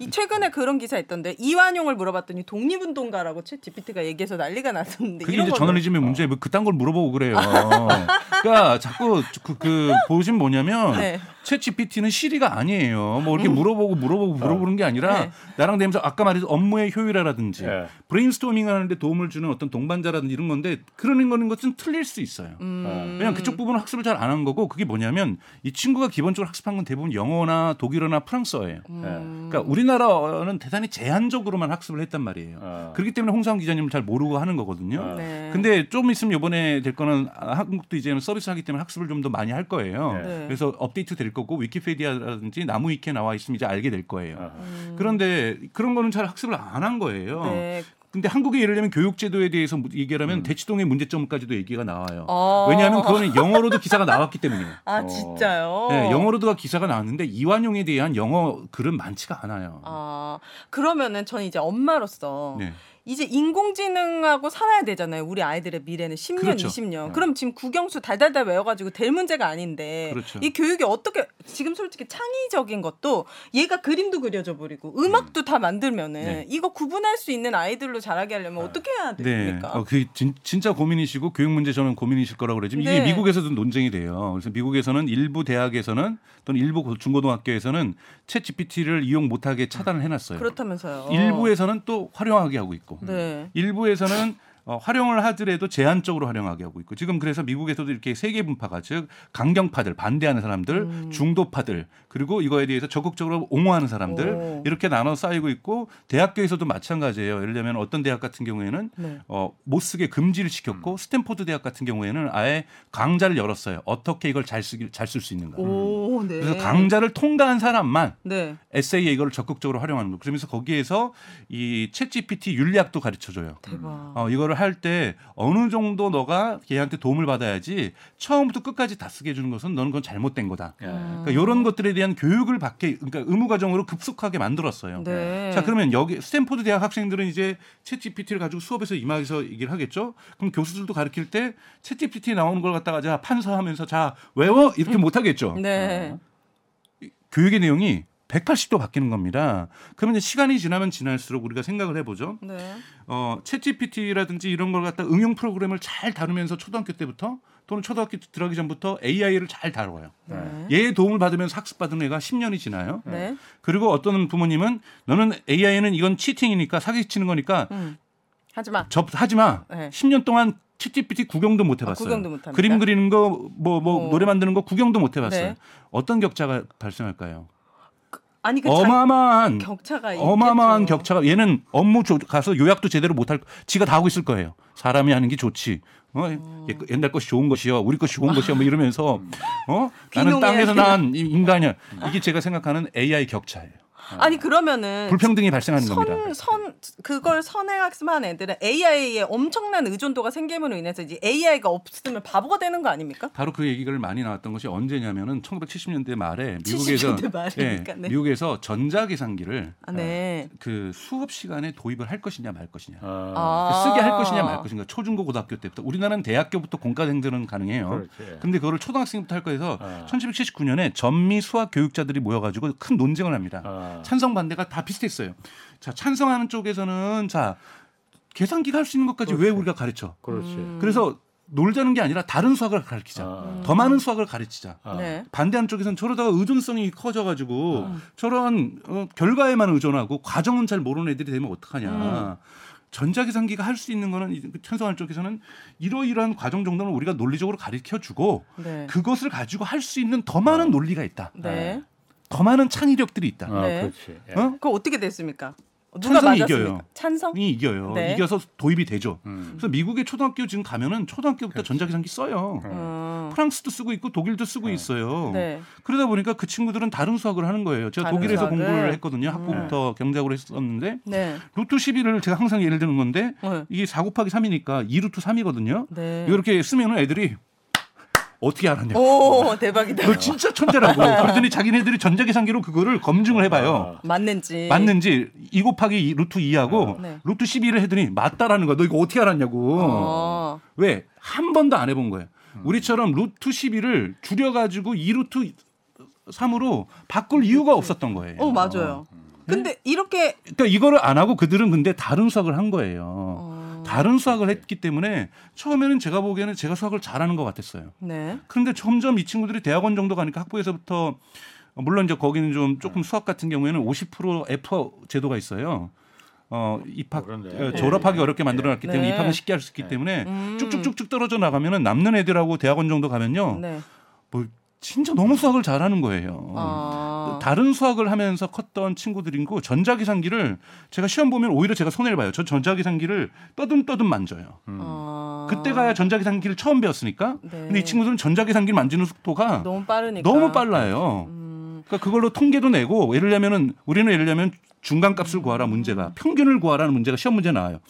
이 최근에 그런 기사 있던데 이완용을 물어봤더니 독립운동가라고 ChatGPT가 얘기해서 난리가 났었는데 그게 이런 이제 저널리즘의 문제 뭐 그딴 걸 물어보고 그래요. 그러니까 자꾸 그, 그 보신 뭐냐면 네. ChatGPT는 Siri가 아니에요. 뭐 이렇게 물어보고 물어보고 물어보는 게 아니라 네. 나랑 대면서 아까 말했던 업무의 효율화라든지 예. 브레인스토밍 하는데 도움 을 주는 어떤 동반자라든지 이런 건데 그런 거는 것은 틀릴 수 있어요. 음. 왜냐면 그쪽 부분은 학습을 잘 안 한 거고 그게 뭐냐면 이 친구가 기본적으로 학습한 건 대부분 영어나 독일어나 프랑스어예요. 음. 그러니까 우리나라는 대단히 제한적으로만 학습을 했단 말이에요. 어. 그렇기 때문에 홍상 기자님을 잘 모르고 하는 거거든요. 어. 네. 근데 좀 있으면 이번에 될 거는 아, 한국도 이제는 서비스 하기 때문에 학습을 좀 더 많이 할 거예요. 네. 네. 그래서 업데이트 될 거고 Wikipedia라든지 나무위키에 나와 있으면 이제 알게 될 거예요. 어. 음. 그런데 그런 거는 잘 학습을 안 한 거예요. 네. 근데 한국의 예를 들면 교육제도에 대해서 얘기를 하면 대치동의 문제점까지도 얘기가 나와요. 어. 왜냐하면 그거는 영어로도 기사가 나왔기 때문이에요. 아 어. 진짜요? 네, 영어로도 기사가 나왔는데 이완용에 대한 영어 글은 많지가 않아요. 아 그러면은 저는 이제 엄마로서 네. 이제 인공지능하고 살아야 되잖아요. 우리 아이들의 미래는 10년, 그렇죠. 20년. 그럼 지금 국영수 달달달 외워가지고 될 문제가 아닌데 그렇죠. 이 교육이 어떻게 지금 솔직히 창의적인 것도 얘가 그림도 그려줘 버리고 음악도 다 만들면은 네. 이거 구분할 수 있는 아이들로 자라게 하려면 어떻게 해야 네, 됩니까? 어, 그 진, 진짜 고민이시고 교육 문제 저는 고민이실 거라고 그러지만 이게 네. 미국에서도 논쟁이 돼요. 그래서 미국에서는 일부 대학에서는 또는 일부 고- 중고등학교에서는 ChatGPT를 이용 못하게 차단을 해놨어요. 그렇다면서요. 일부에서는 또 활용하게 하고 있고, 네. 일부에서는 어, 활용을 하더라도 제한적으로 활용하게 하고 있고 지금 그래서 미국에서도 이렇게 세 개 분파가 즉 강경파들 반대하는 사람들 음. 중도파들 그리고 이거에 대해서 적극적으로 옹호하는 사람들 오. 이렇게 나눠 싸우고 있고 대학교에서도 마찬가지예요 예를 들면 어떤 대학 같은 경우에는 네. 어, 못 쓰게 금지를 시켰고 스탠포드 대학 같은 경우에는 아예 강좌를 열었어요 어떻게 이걸 잘 쓰기 잘 쓸 수 있는가 오, 네. 그래서 강좌를 통과한 사람만 네. 에세이에 이걸 적극적으로 활용하는 거. 그러면서 거기에서 이 ChatGPT 윤리학도 가르쳐 줘요. 대박. 어, 이 거를 할 때 어느 정도 너가 걔한테 도움을 받아야지 처음부터 끝까지 다 쓰게 해주는 것은 너는 그건 잘못된 거다. 예. 그러니까 이런 것들에 대한 교육을 받게 그러니까 의무 과정으로 급속하게 만들었어요. 네. 자 그러면 여기 스탠포드 대학 학생들은 이제 ChatGPT를 가지고 수업에서 임하면서 얘기를 하겠죠. 그럼 교수들도 가르칠 때 챗 GPT 나오는 걸 갖다가 자 판서하면서 자 외워 이렇게 못 하겠죠. 네. 교육의 내용이 180도 바뀌는 겁니다. 그러면 이제 시간이 지나면 지날수록 우리가 생각을 해보죠. 네. 어, 챗GPT라든지 이런 걸 갖다 응용 프로그램을 잘 다루면서 초등학교 때부터 또는 초등학교 들어가기 전부터 AI를 잘 다뤄요. 네. 얘의 도움을 받으면서 학습받은 애가 10년이 지나요. 네. 그리고 어떤 부모님은 너는 AI는 이건 치팅이니까 사기치는 거니까 음. 하지 마. 접 하지 마. 네. 10년 동안 챗GPT 구경도 못 해봤어요. 아, 구경도 못? 그림 그리는 거, 뭐, 뭐, 어. 노래 만드는 거 구경도 못 해봤어요. 네. 어떤 격차가 발생할까요? 아니 그 어마어마한, 자, 격차가 어마어마한 있겠죠. 격차가 얘는 업무 조, 가서 요약도 제대로 못할, 지가 다 하고 있을 거예요. 사람이 하는 게 좋지. 어, 얘- 옛날 것이 좋은 것이요, 우리 것이 좋은 것이요, 뭐 이러면서 어 나는 땅에서? 난 이- 인간이야. 이게 제가 생각하는 AI 격차예요. 아니 그러면은 불평등이 발생하는 겁니다. 선, 선 그걸 선행학습한 애들은 AI에 엄청난 의존도가 생김으로 인해서 이제 AI가 없으면 바보가 되는 거 아닙니까? 바로 그 얘기가 많이 나왔던 것이 언제냐면은 1970년대 말에 미국에서 70년대 말이니까, 네. 미국에서 전자 계산기를 아, 네. 그 수업 시간에 도입을 할 것이냐 말 것이냐 아, 아. 쓰게 할 것이냐 말 것인가 초중고 고등학교 때부터 우리나라는 대학교부터 공과생들은 가능해요. 그렇지. 근데 그거를 초등학생부터 할 거해서 아. 1779년에 전미 수학 교육자들이 모여가지고 큰 논쟁을 합니다. 아. 찬성 반대가 다 비슷했어요. 자 찬성하는 쪽에서는 자 계산기가 할 수 있는 것까지 왜 그렇지. 우리가 가르쳐? 그렇지. 음. 그래서 놀자는 게 아니라 다른 수학을 가르치자. 아. 더 많은 수학을 가르치자. 아. 네. 반대한 쪽에서는 저러다가 의존성이 커져가지고 음. 저런 어, 결과에만 의존하고 과정은 잘 모르는 애들이 되면 어떡하냐. 음. 전자계산기가 할 수 있는 거는 이- 찬성할 쪽에서는 이러이러한 과정 정도는 우리가 논리적으로 가르쳐 주고 네. 그것을 가지고 할 수 있는 더 많은 어. 논리가 있다. 네. 더 많은 창의력들이 있다. 아, 네. 그렇지. 예. 어? 그거 어떻게 됐습니까? 누가 찬성이 맞았습니까? 이겨요. 찬성? 이 이겨요. 네. 이겨서 도입이 되죠. 음. 그래서 미국의 초등학교 지금 가면은 초등학교부터 전자계산기 써요. 음. 프랑스도 쓰고 있고 독일도 쓰고 있어요. 네. 그러다 보니까 그 친구들은 다른 수학을 하는 거예요. 제가 독일에서 수학을? 공부를 했거든요. 학부부터 경작으로 했었는데 네. 루트 11을 제가 항상 예를 드는 건데 네. 이게 4 곱하기 3이니까 2루트 3이거든요. 네. 이렇게 쓰면은 애들이 어떻게 알았냐. 오 대박이다. 너 진짜 천재라고. 그랬더니 자기네들이 전자계산기로 그거를 검증을 해봐요. 아. 맞는지. 맞는지 2 곱하기 2, 루트 2하고 네. 루트 11을 했더니 맞다라는 거야. 너 이거 어떻게 알았냐고. 어. 왜? 한 번도 안 해본 거예요. 우리처럼 루트 11을 줄여가지고 2루트 3으로 바꿀 이유가 없었던 거예요. 어 맞아요. 근데 이렇게 그러니까 이거를 안 하고 그들은 근데 다른 수학을 한 거예요. 어. 다른 수학을 했기 때문에 처음에는 제가 보기에는 제가 수학을 잘하는 것 같았어요. 네. 그런데 점점 이 친구들이 대학원 정도 가니까 학부에서부터 물론 이제 거기는 좀 조금 수학 같은 경우에는 50% F 제도가 있어요. 어 입학. 어, 졸업하기 어렵게 만들어놨기 때문에 네. 입학은 쉽게 할 수 있기 때문에 음. 쭉쭉쭉쭉 떨어져 나가면은 남는 애들하고 대학원 정도 가면요, 네. 뭐 진짜 너무 수학을 잘하는 거예요. 아. 다른 수학을 하면서 컸던 친구들이고 전자계산기를 제가 시험 보면 오히려 제가 손해를 봐요. 저 전자계산기를 떠듬떠듬 만져요. 아. 그때 가야 전자계산기를 처음 배웠으니까. 네. 근데 이 친구들은 전자계산기를 만지는 속도가 너무 빠르니까. 너무 빨라요. 음. 그러니까 그걸로 통계도 내고 예를 들면 우리는 예를 들면 중간값을 구하라 문제가 평균을 구하라는 문제가 시험 문제 나와요.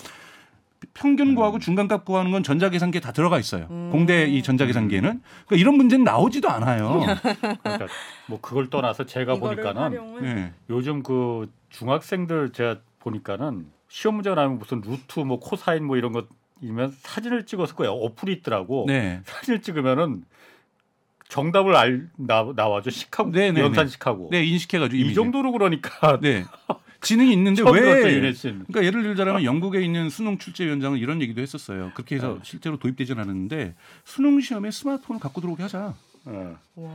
평균 구하고 중간값 구하는 건 전자계산기에 다 들어가 있어요. 공대 이 전자계산기에는 그러니까 이런 문제는 나오지도 않아요. 그러니까 뭐 그걸 떠나서 제가 보니까는 활용을 네. 요즘 그 중학생들 제가 보니까는 시험 문제가 나면 무슨 루트 뭐 코사인 뭐 이런 것이면 사진을 찍어서 그 어플이 있더라고. 네. 사진을 찍으면은 정답을 알 나, 나와줘 식하고 네, 네, 연산식하고 네, 인식해가지고 이 이미지. 정도로 그러니까 네. 지능이 있는데 들었죠 왜? 씨는. 그러니까 예를 들자면 영국에 있는 수능 출제위원장은 이런 얘기도 했었어요. 그렇게 해서 네. 실제로 도입되진 않았는데 수능 시험에 스마트폰을 갖고 들어오게 하자. 어. 와.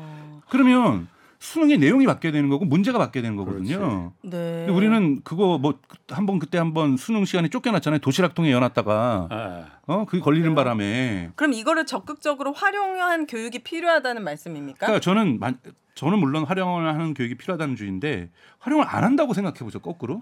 그러면 수능의 내용이 바뀌어야 되는 거고 문제가 바뀌어야 되는 거거든요. 네. 근데 우리는 그거 뭐 한번 그때 한번 수능 시간에 쫓겨났잖아요. 도시락통에 여놨다가 아. 어 그게 걸리는 바람에. 그럼 이거를 적극적으로 활용한 교육이 필요하다는 말씀입니까? 그러니까 저는 만- 저는 물론 활용을 하는 교육이 필요하다는 주의인데 활용을 안 한다고 생각해 보죠 거꾸로.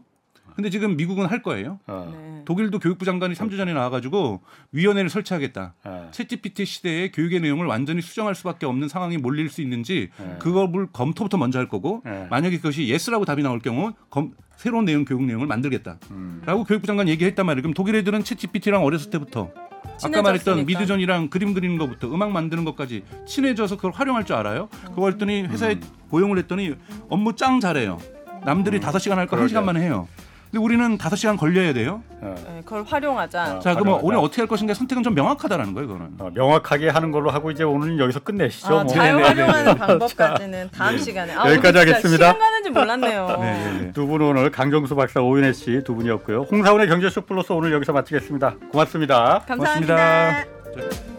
근데 지금 미국은 할 거예요. 어. 네. 독일도 교육부 장관이 3주 전에 나와가지고 위원회를 설치하겠다. 아. ChatGPT 시대에 교육의 내용을 완전히 수정할 수밖에 없는 상황이 몰릴 수 있는지 네. 그걸 검토부터 먼저 할 거고 네. 만약에 그것이 yes라고 답이 나올 경우 검- 새로운 내용 교육 내용을 만들겠다라고 음. 교육부 장관이 얘기했단 말이에요. 그럼 독일 애들은 ChatGPT랑 어렸을 때부터 아까 말했던 친해졌으니까. Midjourney랑 그림 그리는 것부터 음악 만드는 것까지 친해져서 그걸 활용할 줄 알아요. 그거 했더니 회사에 고용을 했더니 업무 짱 잘해요. 남들이 다섯 시간 할 거 한 그러게. 시간 만에 해요. 근데 우리는 다섯 시간 걸려야 돼요. 어. 네, 그걸 활용하자. 아. 자, 그러면 활용하자. 오늘 어떻게 할 것인가 선택은 좀 명확하다라는 거예요, 그거는. 어, 명확하게 하는 걸로 하고 이제 오늘은 여기서 끝내시죠. 아, 뭐. 잘 네, 활용하는 방법까지는 다음 시간에. 아, 여기까지 오늘 진짜 하겠습니다. 시간 가는지 몰랐네요. 네, 네, 네. 두분 오늘 강정수 박사 오윤혜 씨 두 분이었고요. 홍사원의 경제쇼 플러스 오늘 여기서 마치겠습니다. 고맙습니다. 감사합니다. 고맙습니다.